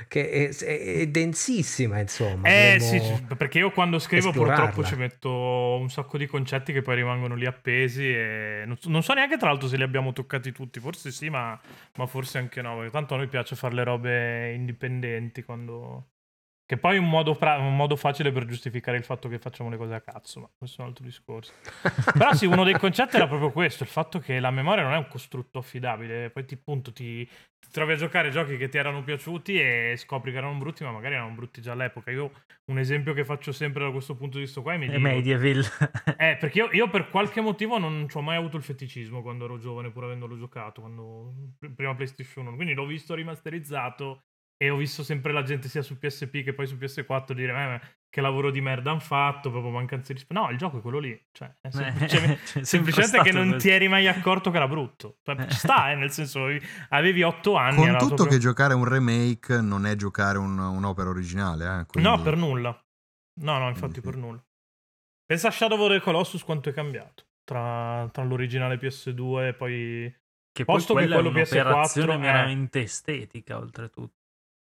che è, è- è densissima, insomma. Eh sì, c- perché io quando scrivo purtroppo ci metto un sacco di concetti che poi rimangono lì appesi e non so, non so neanche tra l'altro se li abbiamo toccati tutti, forse sì, ma, ma forse anche no, perché tanto a noi piace fare le robe indipendenti quando... Che poi è un modo, pra- un modo facile per giustificare il fatto che facciamo le cose a cazzo, ma questo è un altro discorso. [LAUGHS] Però sì, uno dei concetti era proprio questo, il fatto che la memoria non è un costrutto affidabile, poi ti, appunto, ti, ti trovi a giocare giochi che ti erano piaciuti e scopri che erano brutti, ma magari erano brutti già all'epoca. Io un esempio che faccio sempre da questo punto di vista qua è Medieval. Medieval. Eh, [LAUGHS] perché io, io per qualche motivo non ci ho mai avuto il feticismo quando ero giovane, pur avendolo giocato, quando, pr- prima PlayStation 1. Quindi l'ho visto rimasterizzato e ho visto sempre la gente sia su PSP che poi su PS4 dire "Eh, ma che lavoro di merda hanno fatto, proprio mancanza di rispetto. No, il gioco è quello lì. Cioè, è semplicemente, [LAUGHS] C'è sempre semplicemente che non così. ti eri mai accorto che era brutto. Cioè, ci sta, eh, nel senso, avevi- 8 anni. Con tutto proprio- che giocare un remake non è giocare un- un'opera originale, eh, quindi- No, per nulla. No, no, infatti Quindi sì. per nulla. Pensa a Shadow of the Colossus quanto è cambiato tra, tra l'originale PS2 e poi... Che poi Posto che quella è quello PS4 un'operazione è- meramente estetica, oltretutto.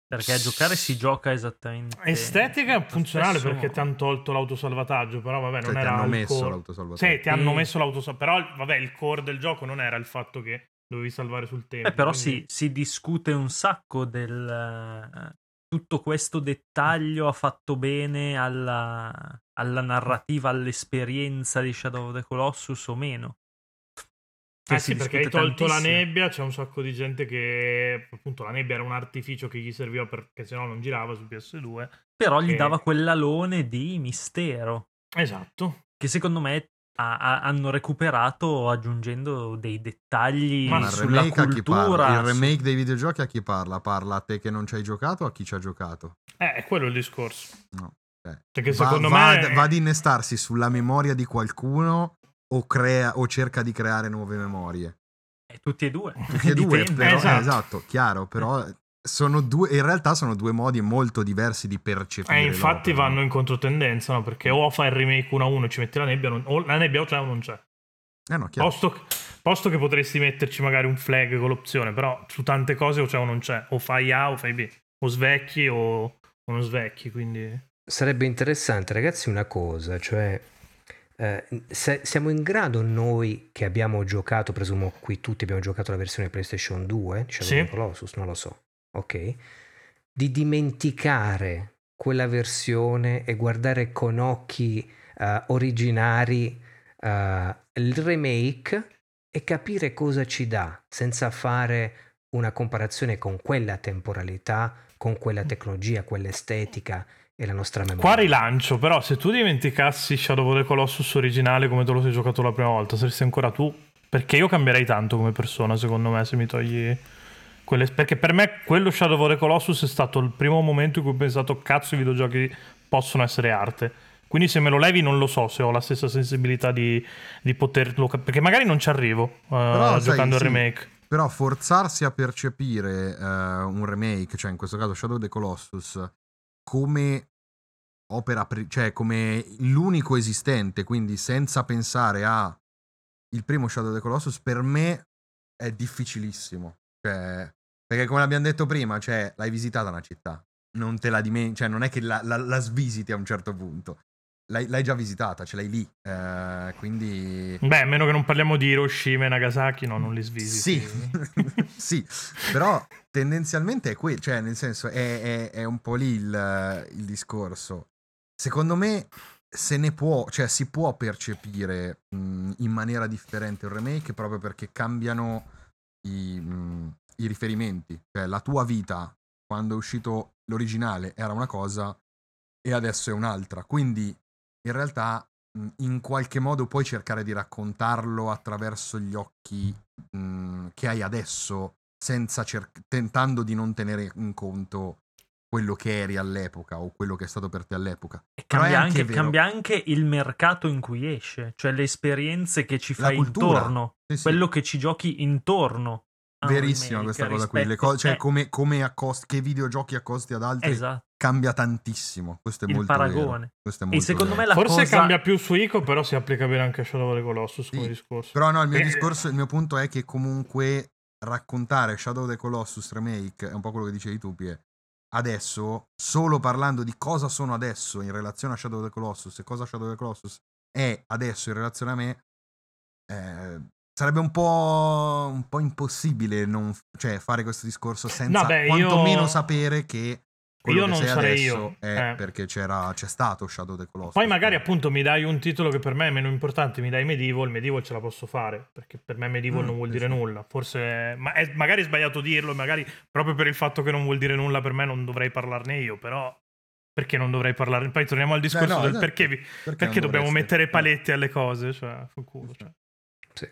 Perché a giocare si gioca esattamente. Estetica è funzionale stesso perché ti hanno tolto l'autosalvataggio, però vabbè, Cioè, non ti era hanno il messo core. l'autosalvataggio. Sì, ti hanno Sì. messo l'autosalvataggio, però vabbè, il core del gioco non era il fatto che dovevi salvare sul tempo. Eh, però quindi... si, si discute un sacco del... eh, tutto questo dettaglio ha fatto bene alla, alla narrativa, all'esperienza di Shadow of the Colossus o meno. Eh sì, perché hai tolto la tantissimo. nebbia, c'è un sacco di gente che appunto la nebbia era un artificio che gli serviva perché sennò non girava su PS2. Però gli Eh. dava quell'alone di mistero Esatto. che secondo me ha- ha- hanno recuperato aggiungendo dei dettagli Ma Ma il sulla parla? cultura. Il remake dei videogiochi a chi parla? Parla a te che non ci hai giocato o a chi ci ha giocato? Eh, è quello il discorso. No. Eh, Perché va, secondo va- me... va ad innestarsi sulla memoria di qualcuno o, crea, o cerca di creare nuove memorie? Eh, tutti e due. Tutti e due, però, Esatto. eh, esatto, chiaro, però sono due, in realtà sono due modi molto diversi di percepire. Eh, infatti l'opera, vanno no? in controtendenza, no? Perché o fai il remake 1 a 1 e ci metti la nebbia, non- o la nebbia o c'è o non c'è. Eh no, chiaro. Posto, posto che potresti metterci magari un flag con l'opzione, però su tante cose o c'è o non c'è. O fai A o fai B. O svecchi o, o non svecchi, quindi... Sarebbe interessante, ragazzi, una cosa, cioè eh, se- siamo in grado noi che abbiamo giocato, presumo qui tutti abbiamo giocato la versione PlayStation 2 di Shadow Sì. Colossus, non lo so, ok, di dimenticare quella versione e guardare con occhi eh, originari eh, il remake e capire cosa ci dà senza fare una comparazione con quella temporalità, con quella tecnologia, quell'estetica e la nostra memoria. Qua rilancio, però se tu dimenticassi Shadow of the Colossus originale come te lo sei giocato la prima volta, saresti ancora tu. Perché io cambierei tanto come persona, secondo me, se mi togli quelle... Perché per me quello Shadow of the Colossus è stato il primo momento in cui ho pensato, cazzo, i videogiochi possono essere arte. Quindi se me lo levi non lo so se ho la stessa sensibilità di, di poterlo... Perché magari non ci arrivo eh, Però, sai, giocando al sì. remake. Però forzarsi a percepire eh, un remake, cioè in questo caso Shadow of the Colossus, come opera, pri- cioè come l'unico esistente, quindi senza pensare a il primo Shadow of the Colossus, per me è difficilissimo. Cioè, perché come abbiamo detto prima, cioè, l'hai visitata una città, non te la dimentichi, cioè non è che la, la- la svisiti a un certo punto. L'hai, l'hai già visitata, ce l'hai lì. eh, quindi... Beh, a meno che non parliamo di Hiroshima e Nagasaki, no, non li svisiti. Sì, [LAUGHS] sì, però tendenzialmente è quello, cioè nel senso è, è- è un po' lì il, il discorso. Secondo me se ne può, cioè si può percepire mh, in maniera differente un remake proprio perché cambiano i, mh, i riferimenti. Cioè la tua vita quando è uscito l'originale era una cosa e adesso è un'altra. Quindi in realtà mh, in qualche modo puoi cercare di raccontarlo attraverso gli occhi mh, che hai adesso, senza cer- tentando di non tenere in conto quello che eri all'epoca o quello che è stato per te all'epoca. E cambia anche anche, cambia anche il mercato in cui esce, cioè le esperienze che ci fai intorno, Sì, sì. quello che ci giochi intorno. Verissima questa cosa qui. Co- cioè, eh, come, come accost- che videogiochi accosti ad altri esatto, cambia tantissimo. Questo è il molto vero. paragone. Questo è E molto secondo vero. me la Forse cosa... cambia più su Ico, però si applica bene anche a Shadow of the Colossus come Sì, discorso. Però no, il mio Eh, discorso, il mio punto è che comunque raccontare Shadow of the Colossus Remake è un po' quello che dicevi tu, Pie. Adesso, solo parlando di cosa sono adesso in relazione a Shadow of the Colossus e cosa Shadow of the Colossus è adesso in relazione a me, eh, sarebbe un po', un po' impossibile non, cioè, fare questo discorso senza No, beh, io- quantomeno sapere che quello Io che non sei sarei adesso io, è eh. perché c'era, c'è stato Shadow of the Colossus. Poi magari appunto mi dai un titolo che per me è meno importante, mi dai Medieval, Medieval ce la posso fare, perché per me Medieval Mm, non vuol sì, dire nulla. Forse ma è, magari è sbagliato dirlo, magari proprio per il fatto che non vuol dire nulla per me non dovrei parlarne io, però perché non dovrei parlarne? Poi torniamo al discorso no, del esatto. perché, vi- Perché perché dobbiamo dovreste? mettere paletti alle cose, cioè, fu culo, cioè. Sì.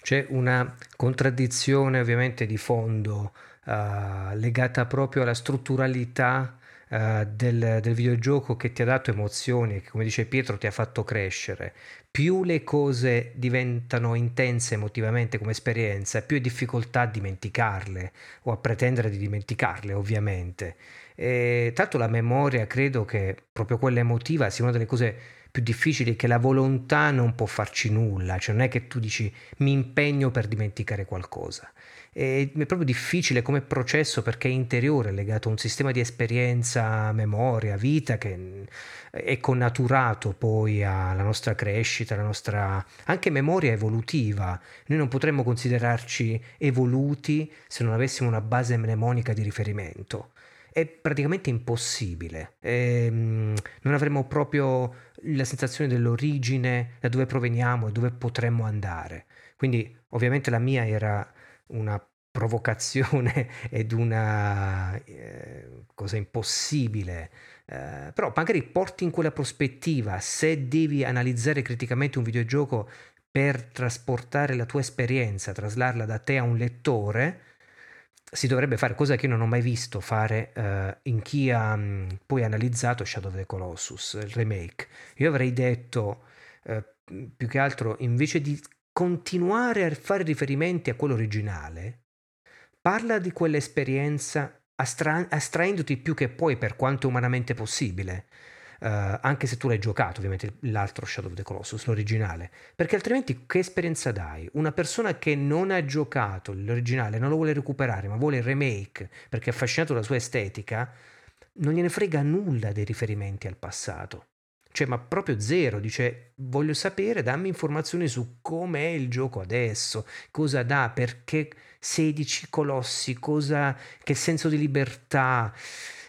C'è una contraddizione ovviamente di fondo eh, legata proprio alla strutturalità eh, del, del videogioco che ti ha dato emozioni e che come dice Pietro ti ha fatto crescere. Più le cose diventano intense emotivamente come esperienza, più hai difficoltà a dimenticarle o a pretendere di dimenticarle ovviamente. E, tanto la memoria credo che proprio quella emotiva sia una delle cose più difficili è che la volontà non può farci nulla, cioè non è che tu dici mi impegno per dimenticare qualcosa. È, proprio difficile come processo perché è interiore, è legato a un sistema di esperienza, memoria, vita che è connaturato poi alla nostra crescita, alla nostra anche memoria evolutiva. Noi non potremmo considerarci evoluti se non avessimo una base mnemonica di riferimento è praticamente impossibile. E, ehm, non avremo proprio la sensazione dell'origine, da dove proveniamo e dove potremmo andare. Quindi ovviamente la mia era una provocazione [LAUGHS] ed una eh, cosa impossibile. Eh, però magari porti in quella prospettiva, se devi analizzare criticamente un videogioco per trasportare la tua esperienza, traslarla da te a un lettore, si dovrebbe fare, cosa che io non ho mai visto fare uh, in chi ha um, poi analizzato Shadow of the Colossus, il remake. Io avrei detto, uh, più che altro, invece di continuare a fare riferimenti a quello originale, parla di quell'esperienza astra- astraendoti più che puoi per quanto umanamente possibile Uh, anche se tu l'hai giocato, ovviamente l'altro Shadow of the Colossus, l'originale, perché altrimenti che esperienza dai? Una persona che non ha giocato l'originale, non lo vuole recuperare, ma vuole il remake perché è affascinato dalla sua estetica, non gliene frega nulla dei riferimenti al passato. Cioè, ma proprio zero, dice voglio sapere, dammi informazioni su com'è il gioco adesso, cosa dà, perché 16 colossi, cosa, che senso di libertà.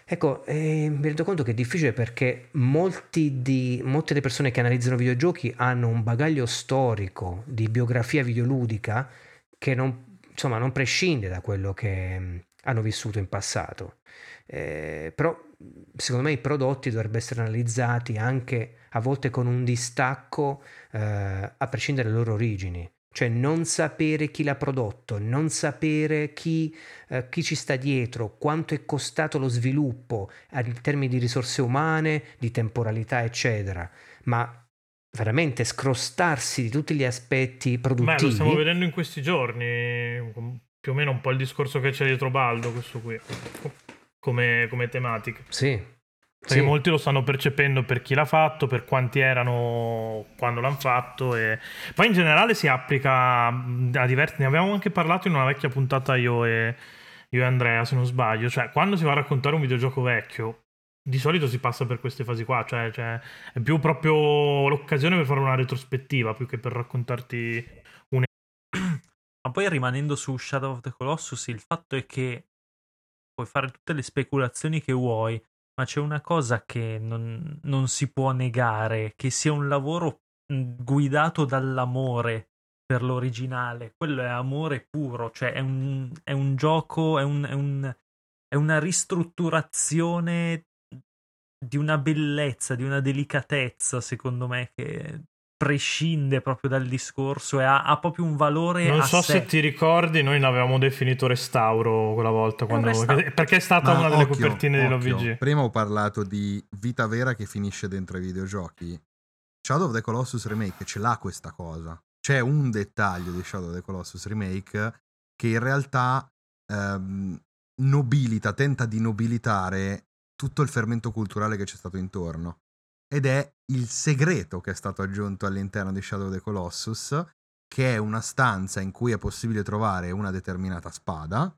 Ecco, eh, mi rendo conto che è difficile perché di, molte delle persone che analizzano videogiochi hanno un bagaglio storico di biografia videoludica che non, insomma, non prescinde da quello che mm, hanno vissuto in passato. Eh, però secondo me i prodotti dovrebbero essere analizzati anche a volte con un distacco eh, a prescindere dalle loro origini. Cioè non sapere chi l'ha prodotto, non sapere chi, eh, chi, ci sta dietro, quanto è costato lo sviluppo in termini di risorse umane, di temporalità, eccetera. Ma veramente scrostarsi di tutti gli aspetti produttivi. Beh, lo stiamo vedendo in questi giorni, più o meno un po' il discorso che c'è dietro Baldo, questo qui, come, come tematica. Sì, perché sì. molti lo stanno percependo per chi l'ha fatto, per quanti erano quando l'hanno fatto. E... Poi in generale si applica a diversi. Ne avevamo anche parlato in una vecchia puntata io e, io e Andrea, se non sbaglio. Cioè, quando si va a raccontare un videogioco vecchio, di solito si passa per queste fasi qua. Cioè, cioè è più proprio l'occasione per fare una retrospettiva più che per raccontarti un. Ma poi rimanendo su Shadow of the Colossus, il fatto è che puoi fare tutte le speculazioni che vuoi ma c'è una cosa che non, non si può negare, che sia un lavoro guidato dall'amore per l'originale. Quello è amore puro, cioè è un, è un gioco, è, un, è, un, è una ristrutturazione di una bellezza, di una delicatezza, secondo me, che prescinde proprio dal discorso e ha, ha proprio un valore. Non so sé. se ti ricordi, noi l'avevamo definito restauro quella volta. Quando... Perché è stata Ma una delle occhio, copertine occhio. dell'OVG. Prima ho parlato di vita vera che finisce dentro i videogiochi. Shadow of the Colossus Remake ce l'ha questa cosa. C'è un dettaglio di Shadow of the Colossus Remake che in realtà ehm, nobilita, tenta di nobilitare tutto il fermento culturale che c'è stato intorno ed è il segreto che è stato aggiunto all'interno di Shadow of the Colossus, che è una stanza in cui è possibile trovare una determinata spada.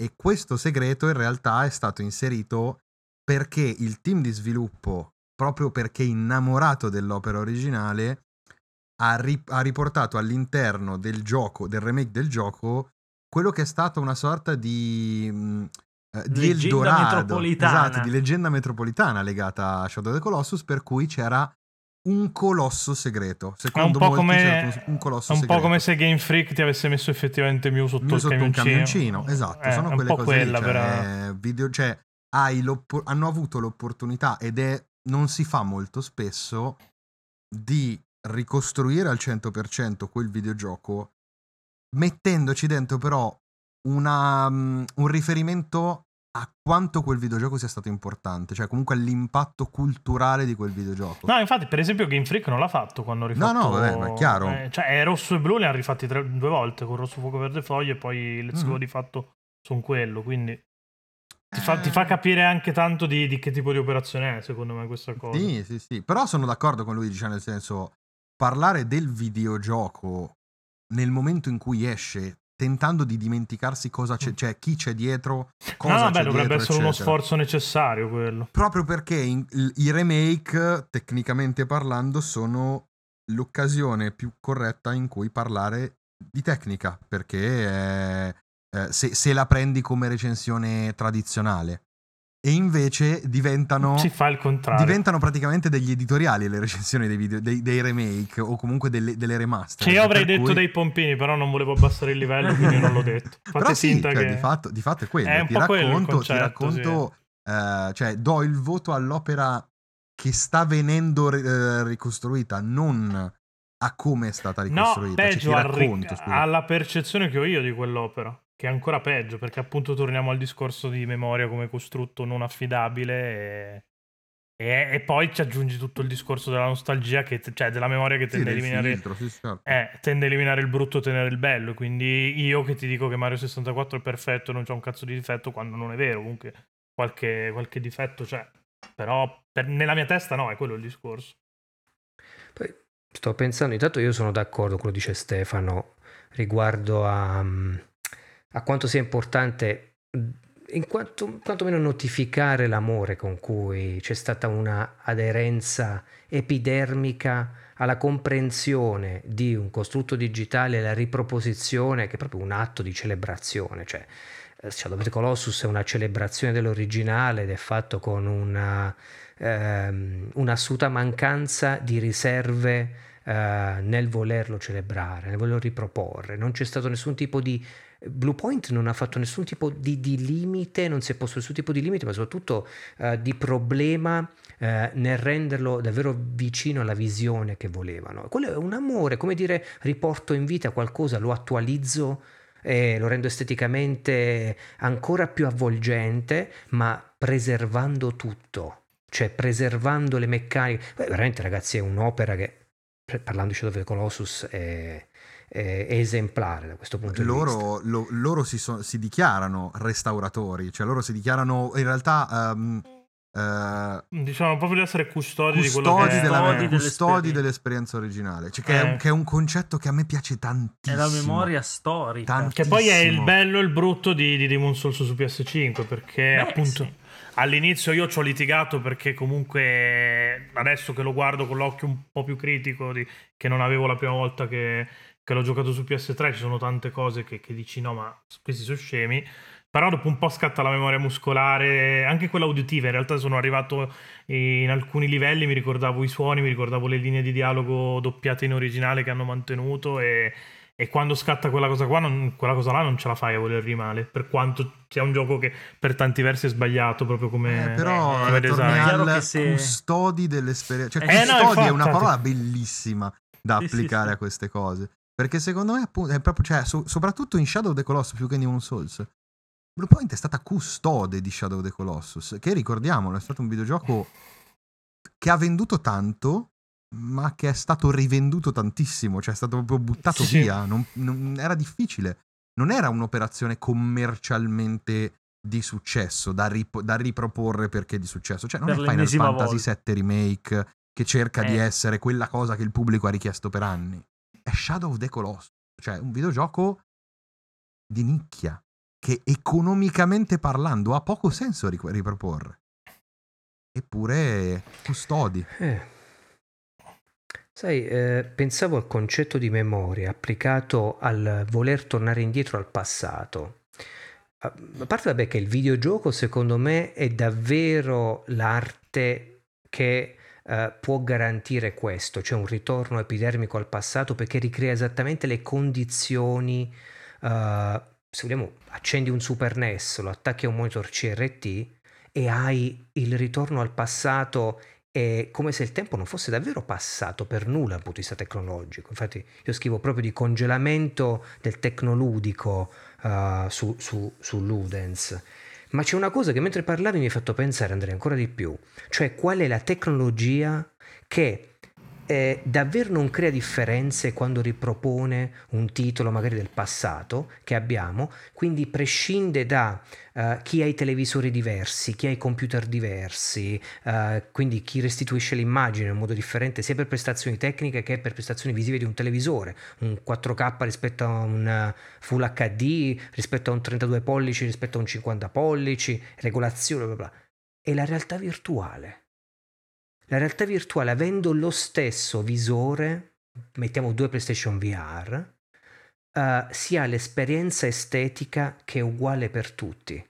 E questo segreto in realtà è stato inserito perché il team di sviluppo, proprio perché innamorato dell'opera originale, ha, ri- ha riportato all'interno del gioco, del remake del gioco, quello che è stato una sorta di eh, di leggenda Eldorado, metropolitana. Esatto, di leggenda metropolitana legata a Shadow of the Colossus, per cui c'era un colosso segreto. Secondo è un po' come, un, colosso un po' come se Game Freak ti avesse messo effettivamente Mew sotto, Mew sotto un camioncino. Esatto, eh, sono quelle cose quella, lì, cioè, video, cioè, hanno avuto l'opportunità ed è non si fa molto spesso di ricostruire al 100% quel videogioco mettendoci dentro però una, um, un riferimento a quanto quel videogioco sia stato importante, cioè comunque all'impatto culturale di quel videogioco. No, infatti, per esempio, Game Freak non l'ha fatto quando ha rifatto. No, no, vabbè, ma è chiaro. Eh, cioè, rosso e blu li ha rifatti tre, due volte con rosso, fuoco, verde, foglie, e poi Let's mm-hmm. Go di fatto sono quello, quindi. Ti fa, ti fa, capire anche tanto di, di, che tipo di operazione è, secondo me, questa cosa. Sì, sì, sì. Però sono d'accordo con lui, cioè nel senso, parlare del videogioco nel momento in cui esce, tentando di dimenticarsi cosa c'è, cioè chi c'è dietro, cosa no, no, beh, dovrebbe essere eccetera. uno sforzo necessario quello. Proprio perché in, i remake, tecnicamente parlando, sono l'occasione più corretta in cui parlare di tecnica, perché eh, se, se, la prendi come recensione tradizionale. E invece diventano, si fa il contrario. diventano praticamente degli editoriali le recensioni dei, video, dei, dei remake o comunque delle, delle remaster. Cioè io avrei detto cui... dei pompini, però non volevo abbassare il livello, quindi non l'ho detto. [LAUGHS] Fate però sì, cioè, che... di, fatto, di, fatto, è quello. È ti, racconto, concetto, ti racconto, sì. uh, cioè do il voto all'opera che sta venendo uh, ricostruita, non a come è stata ricostruita. No, peggio, cioè, racconto, ric- alla percezione che ho io di quell'opera che è ancora peggio, perché appunto torniamo al discorso di memoria come costrutto non affidabile e, e, e poi ci aggiungi tutto il discorso della nostalgia, che, cioè della memoria che tende, sì, a eliminare, filtro, sì, certo. eh, tende a eliminare il brutto e tenere il bello. Quindi io che ti dico che Mario 64 è perfetto, non c'è un cazzo di difetto, quando non è vero, comunque qualche, qualche difetto c'è. Però per, nella mia testa no, è quello il discorso. Poi sto pensando, intanto io sono d'accordo con quello che dice Stefano riguardo a... Um a quanto sia importante in quanto, quantomeno notificare l'amore con cui c'è stata una aderenza epidermica alla comprensione di un costrutto digitale e la riproposizione che è proprio un atto di celebrazione, cioè eh, Shadow of the Colossus è una celebrazione dell'originale ed è fatto con una, ehm, un'assoluta mancanza di riserve eh, nel volerlo celebrare, nel volerlo riproporre, non c'è stato nessun tipo di Bluepoint non ha fatto nessun tipo di, di, limite, non si è posto nessun tipo di limite, ma soprattutto eh, di problema eh, nel renderlo davvero vicino alla visione che volevano. Quello è un amore, come dire, riporto in vita qualcosa, lo attualizzo e lo rendo esteticamente ancora più avvolgente, ma preservando tutto, cioè preservando le meccaniche. Beh, veramente, ragazzi, è un'opera che, parlando di Shadow of the Colossus, è eh, esemplare da questo punto loro, di vista. Lo, loro si, so, si, dichiarano restauratori, cioè loro si dichiarano in realtà... Um, Uh, diciamo proprio di essere custodi, custodi, di quello che della, è. custodi dell'esperienza originale cioè che, eh. è un, che, è un, concetto che a me piace tantissimo è la memoria storica tantissimo. che poi è il bello e il brutto di, di Demon Souls su PS5 perché Beh, appunto sì. all'inizio io ci ho litigato perché comunque adesso che lo guardo con l'occhio un po' più critico di, che non avevo la prima volta che che l'ho giocato su PS3, ci sono tante cose che, che dici no, ma questi sono scemi. Però dopo un po' scatta la memoria muscolare, anche quella uditiva. In realtà sono arrivato in alcuni livelli, mi ricordavo i suoni, mi ricordavo le linee di dialogo doppiate in originale che hanno mantenuto e, e quando scatta quella cosa qua, non, quella cosa là non ce la fai a voler rimale. Per quanto sia un gioco che per tanti versi è sbagliato, proprio come, eh, però, come design. Al se... custodi dell'esperienza. Cioè, eh, custodi no, è una parola bellissima da sì, applicare sì, sì. a queste cose. Perché secondo me appunto, è proprio, cioè, so, soprattutto in Shadow of the Colossus più che in Demon Souls, Bluepoint è stata custode di Shadow of the Colossus, che ricordiamolo è stato un videogioco che ha venduto tanto, ma che è stato rivenduto tantissimo, cioè è stato proprio buttato sì. via, non, non, era difficile. Non era un'operazione commercialmente di successo da, rip- da riproporre perché di successo. Cioè, non per è Final Fantasy volta. VII Remake che cerca eh. di essere quella cosa che il pubblico ha richiesto per anni è Shadow of the Colossus, cioè un videogioco di nicchia che economicamente parlando ha poco senso riproporre. Eppure custodi. Eh. Sai, eh, pensavo al concetto di memoria applicato al voler tornare indietro al passato. A parte vabbè che il videogioco secondo me è davvero l'arte che eh, può garantire questo, cioè un ritorno epidermico al passato perché ricrea esattamente le condizioni, uh, se vogliamo, accendi un Super NES, lo attacchi a un monitor CRT e hai il ritorno al passato è come se il tempo non fosse davvero passato per nulla dal punto di vista tecnologico. Infatti io scrivo proprio di congelamento del tecnoludico uh, su, su, su Ludens. Ma c'è una cosa che mentre parlavi mi hai fatto pensare, Andrea, ancora di più, cioè qual è la tecnologia che eh, davvero non crea differenze quando ripropone un titolo magari del passato che abbiamo, quindi prescinde da uh, chi ha i televisori diversi, chi ha i computer diversi, uh, quindi chi restituisce l'immagine in modo differente sia per prestazioni tecniche che per prestazioni visive di un televisore, un 4K rispetto a un Full HD, rispetto a un 32 pollici, rispetto a un 50 pollici, regolazione, bla bla. E la realtà virtuale la realtà virtuale, avendo lo stesso visore, mettiamo due PlayStation VR, uh, eh, si ha l'esperienza estetica che è uguale per tutti.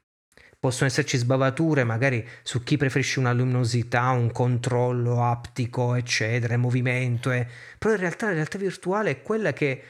Possono esserci sbavature magari su chi preferisce una luminosità, un controllo aptico, eccetera, movimento, eh. però in realtà la realtà virtuale è quella che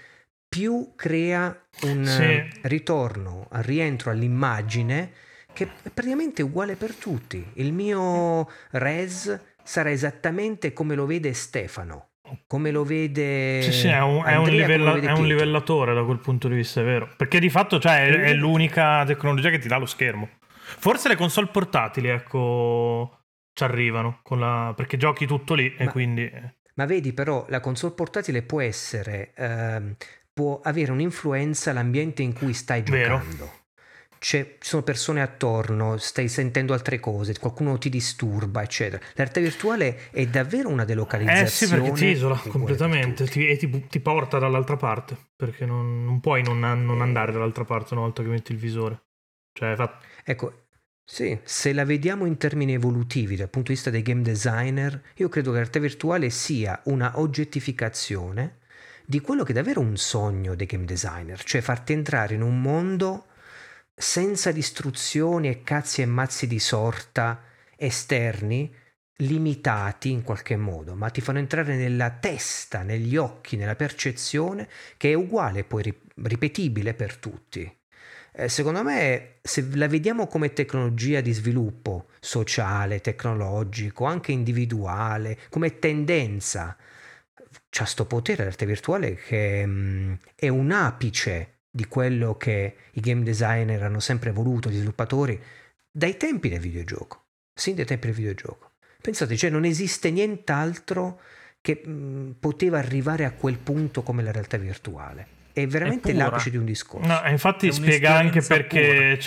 più crea un sì. ritorno, un rientro all'immagine che è praticamente uguale per tutti. Il mio res sarà esattamente come lo vede Stefano. Come lo vede. Sì, sì, è un, Andrea, è un, livella, è un livellatore da quel punto di vista, è vero. Perché di fatto cioè, è, è l'unica tecnologia che ti dà lo schermo. Forse le console portatili, ecco, ci arrivano. La... perché giochi tutto lì ma, e quindi. Ma vedi, però, la console portatile può essere. Ehm, può avere un'influenza all'ambiente in cui stai giocando. Vero ci sono persone attorno, stai sentendo altre cose, qualcuno ti disturba, eccetera. La realtà virtuale è davvero una delocalizzazione. Eh sì, perché ti isola completamente ti, e ti, ti, porta dall'altra parte, perché non, non puoi non, non, andare dall'altra parte una volta che metti il visore. Cioè, fa... Ecco, sì, se la vediamo in termini evolutivi dal punto di vista dei game designer, io credo che la realtà virtuale sia una oggettificazione di quello che è davvero un sogno dei game designer, cioè farti entrare in un mondo senza distruzioni e cazzi e mazzi di sorta esterni, limitati in qualche modo, ma ti fanno entrare nella testa, negli occhi, nella percezione, che è uguale poi ripetibile per tutti. Eh, secondo me, se la vediamo come tecnologia di sviluppo sociale, tecnologico, anche individuale, come tendenza, c'ha sto potere l'arte virtuale che mh, mm, è un apice di quello che i game designer hanno sempre voluto, gli sviluppatori, dai tempi del videogioco, sin dai tempi del videogioco. Pensate, cioè non esiste nient'altro che mh, poteva arrivare a quel punto come la realtà virtuale. È veramente è l'apice di un discorso. No, infatti spiega anche perché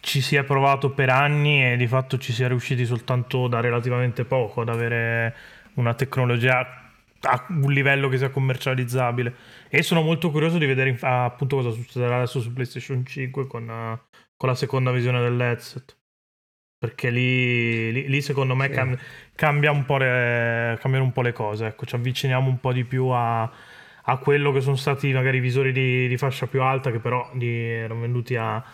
ci si è provato per anni e di fatto ci si è riusciti soltanto da relativamente poco ad avere una tecnologia a un livello che sia commercializzabile. E sono molto curioso di vedere appunto cosa succederà adesso su PlayStation 5 con, uh, con la seconda visione dell'headset. Perché lì, lì, lì secondo me sì. cam- cambia un po le, cambiano un po' le cose. Ecco, ci avviciniamo un po' di più a, a quello che sono stati magari i visori di, di fascia più alta, che però di, erano venduti a,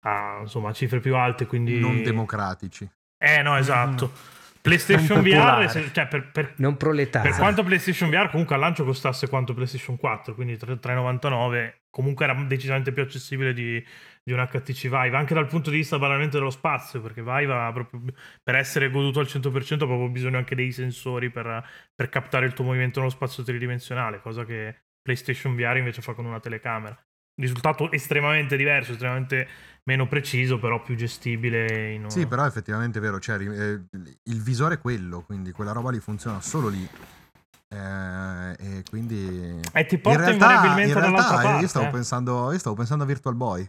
a insomma, cifre più alte. Quindi... Non democratici. Eh no, esatto. Mm. PlayStation VR, cioè per, per, non proletario. Per quanto PlayStation VR comunque al lancio costasse quanto PlayStation 4, quindi 3,99, comunque era decisamente più accessibile di, di un HTC Vive, anche dal punto di vista banalmente dello spazio, perché Vive ha proprio, per essere goduto al 100% ha proprio bisogno anche dei sensori per, per captare il tuo movimento nello spazio tridimensionale, cosa che PlayStation VR invece fa con una telecamera risultato estremamente diverso, estremamente meno preciso, però più gestibile. In... Sì, però effettivamente è vero, cioè, eh, il visore è quello, quindi quella roba lì funziona solo lì. Eh, e quindi e ti porta in realtà, in realtà dall'altra parte. Io stavo, eh. pensando, io stavo pensando a Virtual Boy.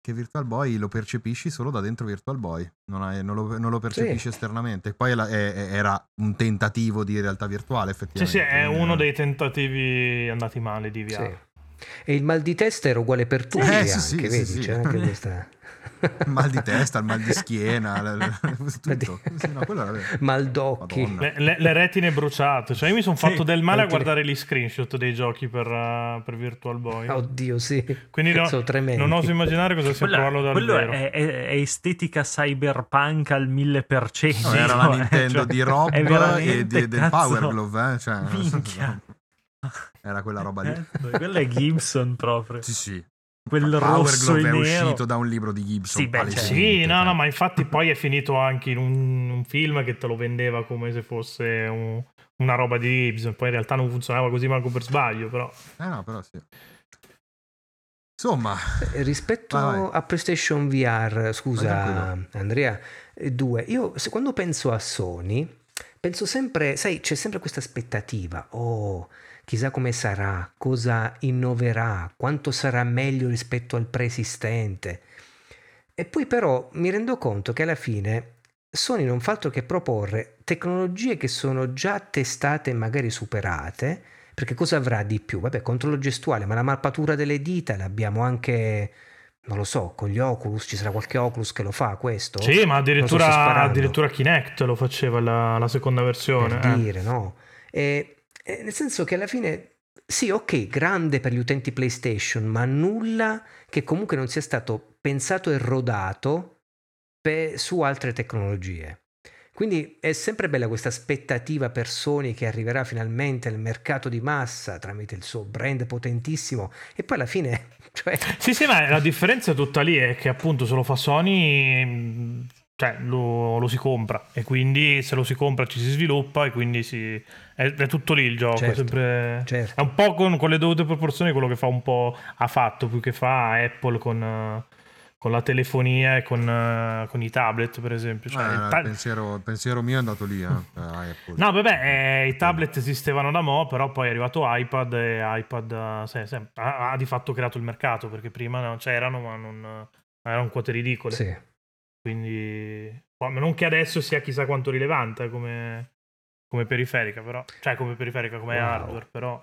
Che Virtual Boy lo percepisci solo da dentro Virtual Boy, non, hai, non, lo, non lo, percepisci sì. esternamente. Poi è, è, era un tentativo di realtà virtuale, effettivamente. Sì, sì, è uno dei tentativi andati male di VR. Sì. E il mal di testa era uguale per tutti, eh, sì, anche, sì, vedi? Sì, C'è anche questa... [LAUGHS] mal di testa, il mal di schiena, tutto. Sì, no, mal d'occhi. Le, le, le, retine bruciate. Cioè, io mi sono fatto del male a guardare gli screenshot dei giochi per, uh, per Virtual Boy. Oddio, sì. Quindi no, non oso immaginare cosa sia provarlo da Quello è, è, è, estetica cyberpunk al 1000%. No, era la Nintendo cioè, di Rob e di, del Power Glove. Eh? Cioè, Minchia. Era quella roba lì. Eh, quello è Gibson proprio. sì, sì. Quel Power rosso Glove è nero. uscito da un libro di Gibson. Sì, beh, sì no, no, ma infatti poi è finito anche in un, un film che te lo vendeva come se fosse un, una roba di Gibson. Poi in realtà non funzionava così manco per sbaglio, però. Eh no, però sì. Insomma, eh, rispetto vai, vai. a PlayStation VR, scusa Andrea, 2, io quando penso a Sony penso sempre, sai, c'è sempre questa aspettativa, oh, chissà come sarà, cosa innoverà, quanto sarà meglio rispetto al preesistente. E poi però mi rendo conto che alla fine Sony non fa altro che proporre tecnologie che sono già testate e magari superate, perché cosa avrà di più? Vabbè, controllo gestuale, ma la mappatura delle dita l'abbiamo anche non lo so, con gli Oculus ci sarà qualche Oculus che lo fa questo? Sì, ma addirittura, addirittura Kinect lo faceva la, la seconda versione. Per eh. dire, no? E, e nel senso che alla fine, sì, ok, grande per gli utenti PlayStation, ma nulla che comunque non sia stato pensato e rodato per, su altre tecnologie. Quindi è sempre bella questa aspettativa per Sony che arriverà finalmente al mercato di massa tramite il suo brand potentissimo e poi alla fine... [LAUGHS] Cioè... Sì, sì, ma la differenza tutta lì è che appunto se lo fa Sony cioè, lo, lo, si compra e quindi se lo si compra ci si sviluppa e quindi si, è, è, tutto lì il gioco. Certo, è, sempre, certo. è, un po' con, con, le dovute proporzioni quello che fa un po' ha fatto più che fa Apple con con la telefonia e con, uh, con i tablet, per esempio. Cioè, eh, il, ta- il, pensiero, il, pensiero, mio è andato lì. Eh, no, vabbè, eh, i tablet esistevano da mo', però poi è arrivato iPad e iPad se, se, ha, ha, di fatto creato il mercato, perché prima no, c'erano, ma non erano quote ridicole. Sì. Quindi, non che adesso sia chissà quanto rilevante come, come periferica, però, cioè come periferica, come wow. hardware, però...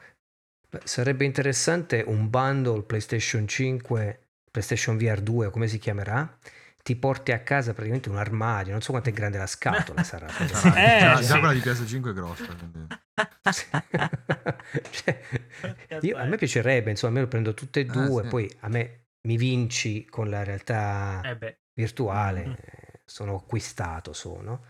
Beh, sarebbe interessante un bundle PlayStation 5 PlayStation VR 2 come si chiamerà, ti porti a casa praticamente un armadio, non so quanto è grande la scatola [LAUGHS] sarà. eh, già, sì. già quella di PS5 è grossa. [LAUGHS] cioè, io, a me piacerebbe, insomma, me lo prendo tutte e eh, due, eh, sì. poi a me mi vinci con la realtà eh virtuale, mm-hmm. sono acquistato, sono.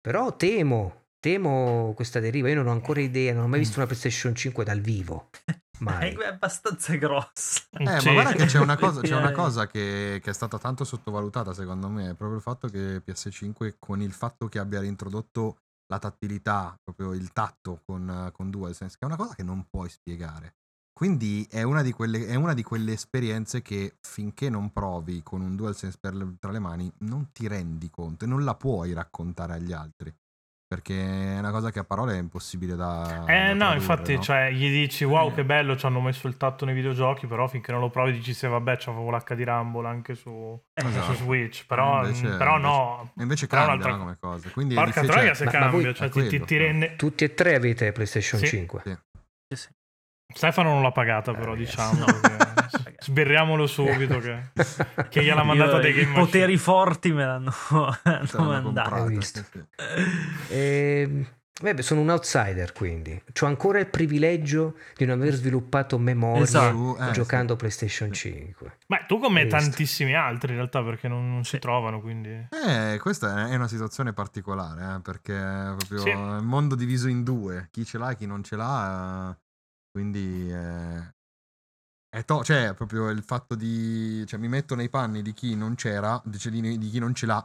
Però temo, temo questa deriva, io non ho ancora idea, non ho mai visto una PlayStation 5 dal vivo. [LAUGHS] Mai. È abbastanza grossa. Eh, sì. ma guarda che c'è una cosa, c'è una cosa che, che, è stata tanto sottovalutata secondo me, è proprio il fatto che PS5 con il fatto che abbia reintrodotto la tattilità, proprio il tatto con, con DualSense, che è una cosa che non puoi spiegare. Quindi è una, quelle, è una, di quelle, esperienze che finché non provi con un DualSense per, tra le mani non ti rendi conto e non la puoi raccontare agli altri. Perché è una cosa che a parole è impossibile da. Eh da no, infatti, no? Cioè, gli dici wow, che bello, ci hanno messo il tatto nei videogiochi, però finché non lo provi dici se vabbè, c'avevo l'H di Rumble anche su, esatto. su Switch. Però, invece, però invece, no. Invece cambia come cosa. Quindi Porca troia se cambia, cioè, ti, ti, ti rende... Tutti e tre avete PlayStation sì. 5? Sì. sì, sì. Stefano non l'ha pagata, però, eh, diciamo. sberriamolo subito che, [LAUGHS] che gliel'ha mandata dei game I poteri forti me l'hanno, [LAUGHS] l'hanno mandato. Visto. E, vabbè, sono un outsider, quindi. Ho ancora il privilegio di non aver sviluppato memoria esatto. eh, giocando sì. PlayStation 5. Ma tu come tantissimi altri, in realtà, perché non, non sì. si trovano, quindi... Eh, questa è una situazione particolare, eh, perché è proprio sì. il mondo diviso in due. Chi ce l'ha e chi non ce l'ha... Quindi eh, è to- cioè proprio il fatto di cioè, mi metto nei panni di chi non c'era, cioè di, di chi non ce l'ha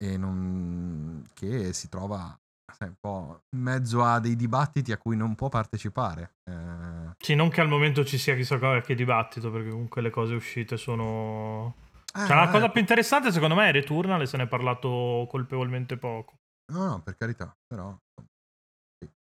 e non, che si trova sai, un po' in mezzo a dei dibattiti a cui non può partecipare. Eh... Sì, non che al momento ci sia chissà qualche dibattito, perché comunque le cose uscite sono. Eh, cioè, la cosa più interessante, secondo me, è Returnal e se ne è parlato colpevolmente poco. No, no, per carità, però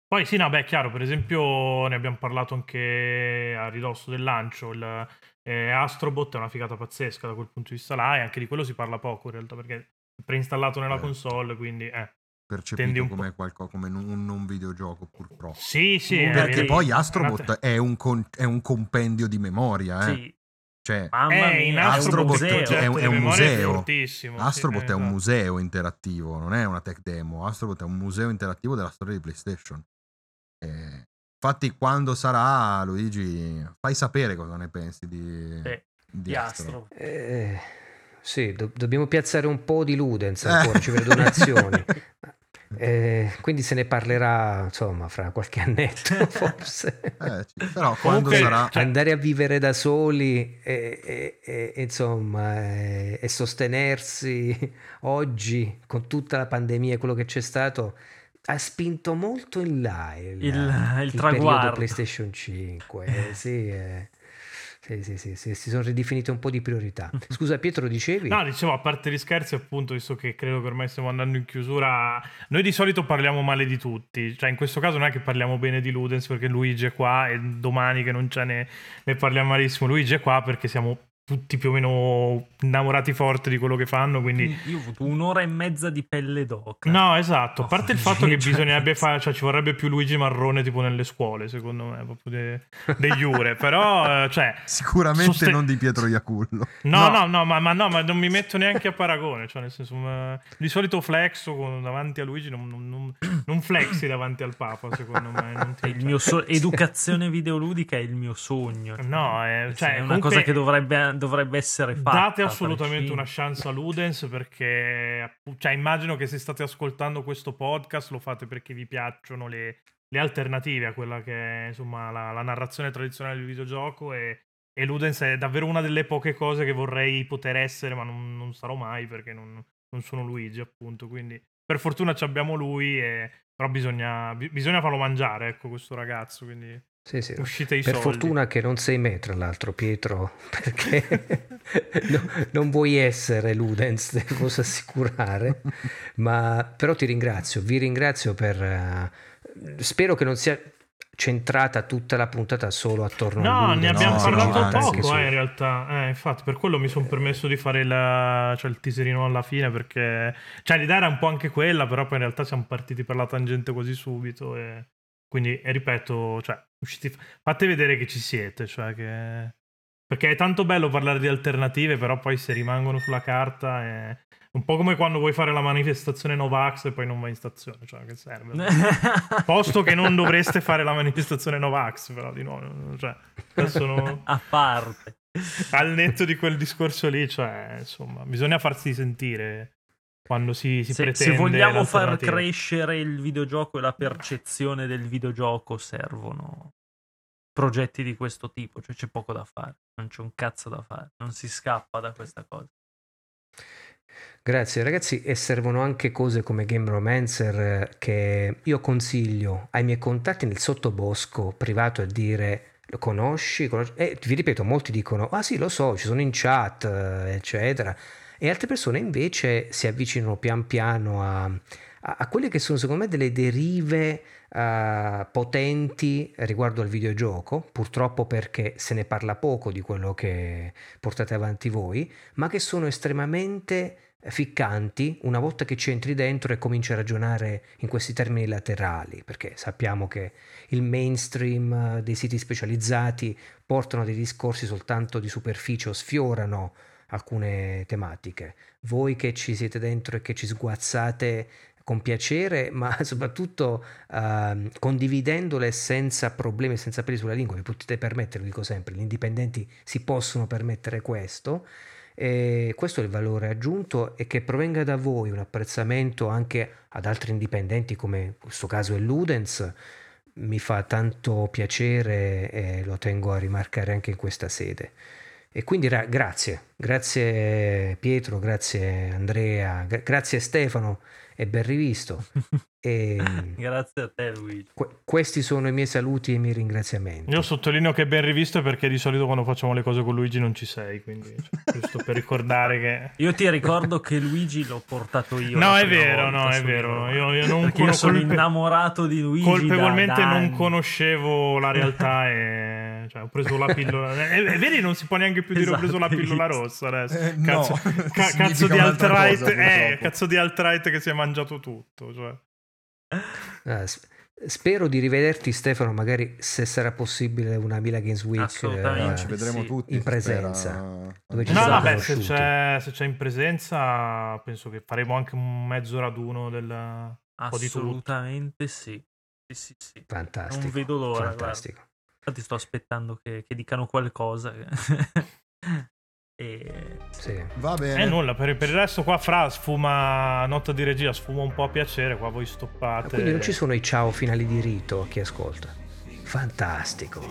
poi sì, no, beh, chiaro, per esempio ne abbiamo parlato anche a ridosso del lancio, il eh, Astrobot è una figata pazzesca da quel punto di vista là e anche di quello si parla poco in realtà perché è preinstallato nella certo. console, quindi eh, percepito come, qualcosa, come un non videogioco purtroppo. Sì, sì. Perché è, poi Astrobot è un, con, è un, compendio di memoria, eh. Sì. Cioè, Mamma eh, mia, Astrobot è, è, un, è un museo. Astrobot sì, è un esatto. museo interattivo, non è una tech demo. Astrobot è un museo interattivo della storia di PlayStation. Eh, infatti, quando sarà, Luigi, fai sapere cosa ne pensi di, sì, di, di Astro. Astro. Eh, sì, do- dobbiamo piazzare un po' di Ludens [LAUGHS] ancora, ci vedo donazioni. Eh, quindi se ne parlerà insomma fra qualche annetto [LAUGHS] forse eh, però quando Comunque, sarà cioè andare a vivere da soli e, e, e insomma e, e, sostenersi oggi con tutta la pandemia e quello che c'è stato ha spinto molto in là il, il, il, il traguardo PlayStation 5 eh, sì, eh. Sì, sì, sì, sì, si sono ridefinite un po' di priorità. [LAUGHS] Scusa Pietro, dicevi? No, dicevo, a parte gli scherzi, appunto, visto che credo che ormai stiamo andando in chiusura, noi di solito parliamo male di tutti, cioè in questo caso non è che parliamo bene di Ludens perché Luigi è qua e domani che non c'è ne, ne parliamo malissimo, Luigi è qua perché siamo tutti più o meno innamorati forti di quello che fanno. Quindi... Io ho avuto un'ora e mezza di pelle d'oca. No, esatto. A parte il fatto che [LAUGHS] bisognerebbe fare, cioè ci vorrebbe più Luigi Marrone tipo nelle scuole, secondo me, proprio de, degli Ure. Però, eh, cioè, Sicuramente sosten- non di Pietro Iacullo. No, no, no, no ma, ma, no, ma non mi metto neanche a paragone. Cioè, nel senso, ma, di solito flexo con, davanti a Luigi, non, non, non, non, flexi davanti al Papa, secondo me. Ti, il mio so- educazione videoludica è il mio sogno. No, è, cioè, è una comunque... cosa che dovrebbe [LAUGHS] dovrebbe essere fatta. Date assolutamente una chance a Ludens perché cioè, immagino che se state ascoltando questo podcast lo fate perché vi piacciono le, le alternative a quella che è insomma la, la narrazione tradizionale del videogioco e, e, Ludens è davvero una delle poche cose che vorrei poter essere ma non, non sarò mai perché non, non, sono Luigi appunto quindi per fortuna abbiamo lui e, però bisogna, bisogna farlo mangiare ecco questo ragazzo quindi sì, sì. Uscite i per soldi. fortuna che non sei me, tra l'altro, Pietro, [LAUGHS] perché [LAUGHS] no, non vuoi essere Ludens, te lo posso assicurare. Ma però ti ringrazio, vi ringrazio per... Uh, spero che non sia centrata tutta la puntata solo attorno no, a No, ne abbiamo no, parlato poco, eh, in realtà. Eh, infatti, per quello mi sono permesso di fare la, cioè, il teaserino alla fine, perché... Cioè, l'idea era un po' anche quella, però poi in realtà siamo partiti per la tangente così subito e... Quindi, ripeto, cioè, usciti, fate vedere che ci siete, cioè che... Perché è tanto bello parlare di alternative, però poi se rimangono sulla carta è un po' come quando vuoi fare la manifestazione Novax e poi non vai in stazione, cioè che serve? [LAUGHS] Posto che non dovreste fare la manifestazione Novax, però di nuovo, cioè, adesso no... [LAUGHS] A parte. Al netto di quel discorso lì, cioè, insomma, bisogna farsi sentire quando si, si se, se vogliamo far crescere il videogioco e la percezione del videogioco servono progetti di questo tipo, cioè c'è poco da fare, non c'è un cazzo da fare, non si scappa da questa cosa. Grazie ragazzi e servono anche cose come Game Romancer eh, che io consiglio ai miei contatti nel sottobosco privato a dire lo conosci? conosci? E vi ripeto, molti dicono ah sì lo so, ci sono in chat eccetera e altre persone invece si avvicinano pian piano a, a, a quelle che sono secondo me delle derive uh, potenti riguardo al videogioco, purtroppo perché se ne parla poco di quello che portate avanti voi, ma che sono estremamente ficcanti una volta che ci entri dentro e cominci a ragionare in questi termini laterali, perché sappiamo che il mainstream dei siti specializzati portano dei discorsi soltanto di superficie o sfiorano alcune tematiche. Voi che ci siete dentro e che ci sguazzate con piacere, [LAUGHS] ma soprattutto uh, condividendole senza problemi, senza peli sulla lingua, vi potete permettere, lo dico sempre, gli indipendenti si possono permettere questo. E questo è il valore aggiunto e che provenga da voi un apprezzamento anche ad altri indipendenti come in questo caso è Ludens mi fa tanto piacere e lo tengo a rimarcare anche in questa sede. E quindi ra- grazie, grazie Pietro, grazie Andrea, gra- grazie Stefano e ben rivisto. [LAUGHS] E, [LAUGHS] Grazie a te, Luigi. Que- questi sono i miei saluti e i miei ringraziamenti. Io sottolineo che è ben rivisto perché di solito quando facciamo le cose con Luigi non ci sei, quindi cioè, [LAUGHS] giusto per ricordare che... Io ti ricordo che Luigi l'ho portato io. No, è vero, no, è vero. Io, io non io sono colpe... innamorato di Luigi. Colpevolmente da, da non conoscevo la realtà [LAUGHS] e cioè, ho preso la pillola. e, e, vedi, non si può neanche più dire esatto, ho preso la pillola rossa adesso. Eh, cazzo, no, ca- cazzo di alt-right, eh, cazzo di alt-right che si è mangiato tutto. Cioè. Uh, spero di rivederti Stefano, magari se sarà possibile una Mila Games Week eh, ci vedremo sì. tutti in presenza. Dove ci no, vabbè, se c'è, se c'è, in presenza penso che faremo anche un mezzo raduno del Assolutamente sì. Sì, sì, sì. Fantastico. Non vedo l'ora. Fantastico. Guarda. Infatti sto aspettando che, che dicano qualcosa. [LAUGHS] E... Sì. Va bene. E nulla, per, per, il resto qua Fra sfuma, nota di regia, sfuma un po' a piacere, qua voi stoppate. quindi non ci sono i ciao finali di rito a chi ascolta. Fantastico.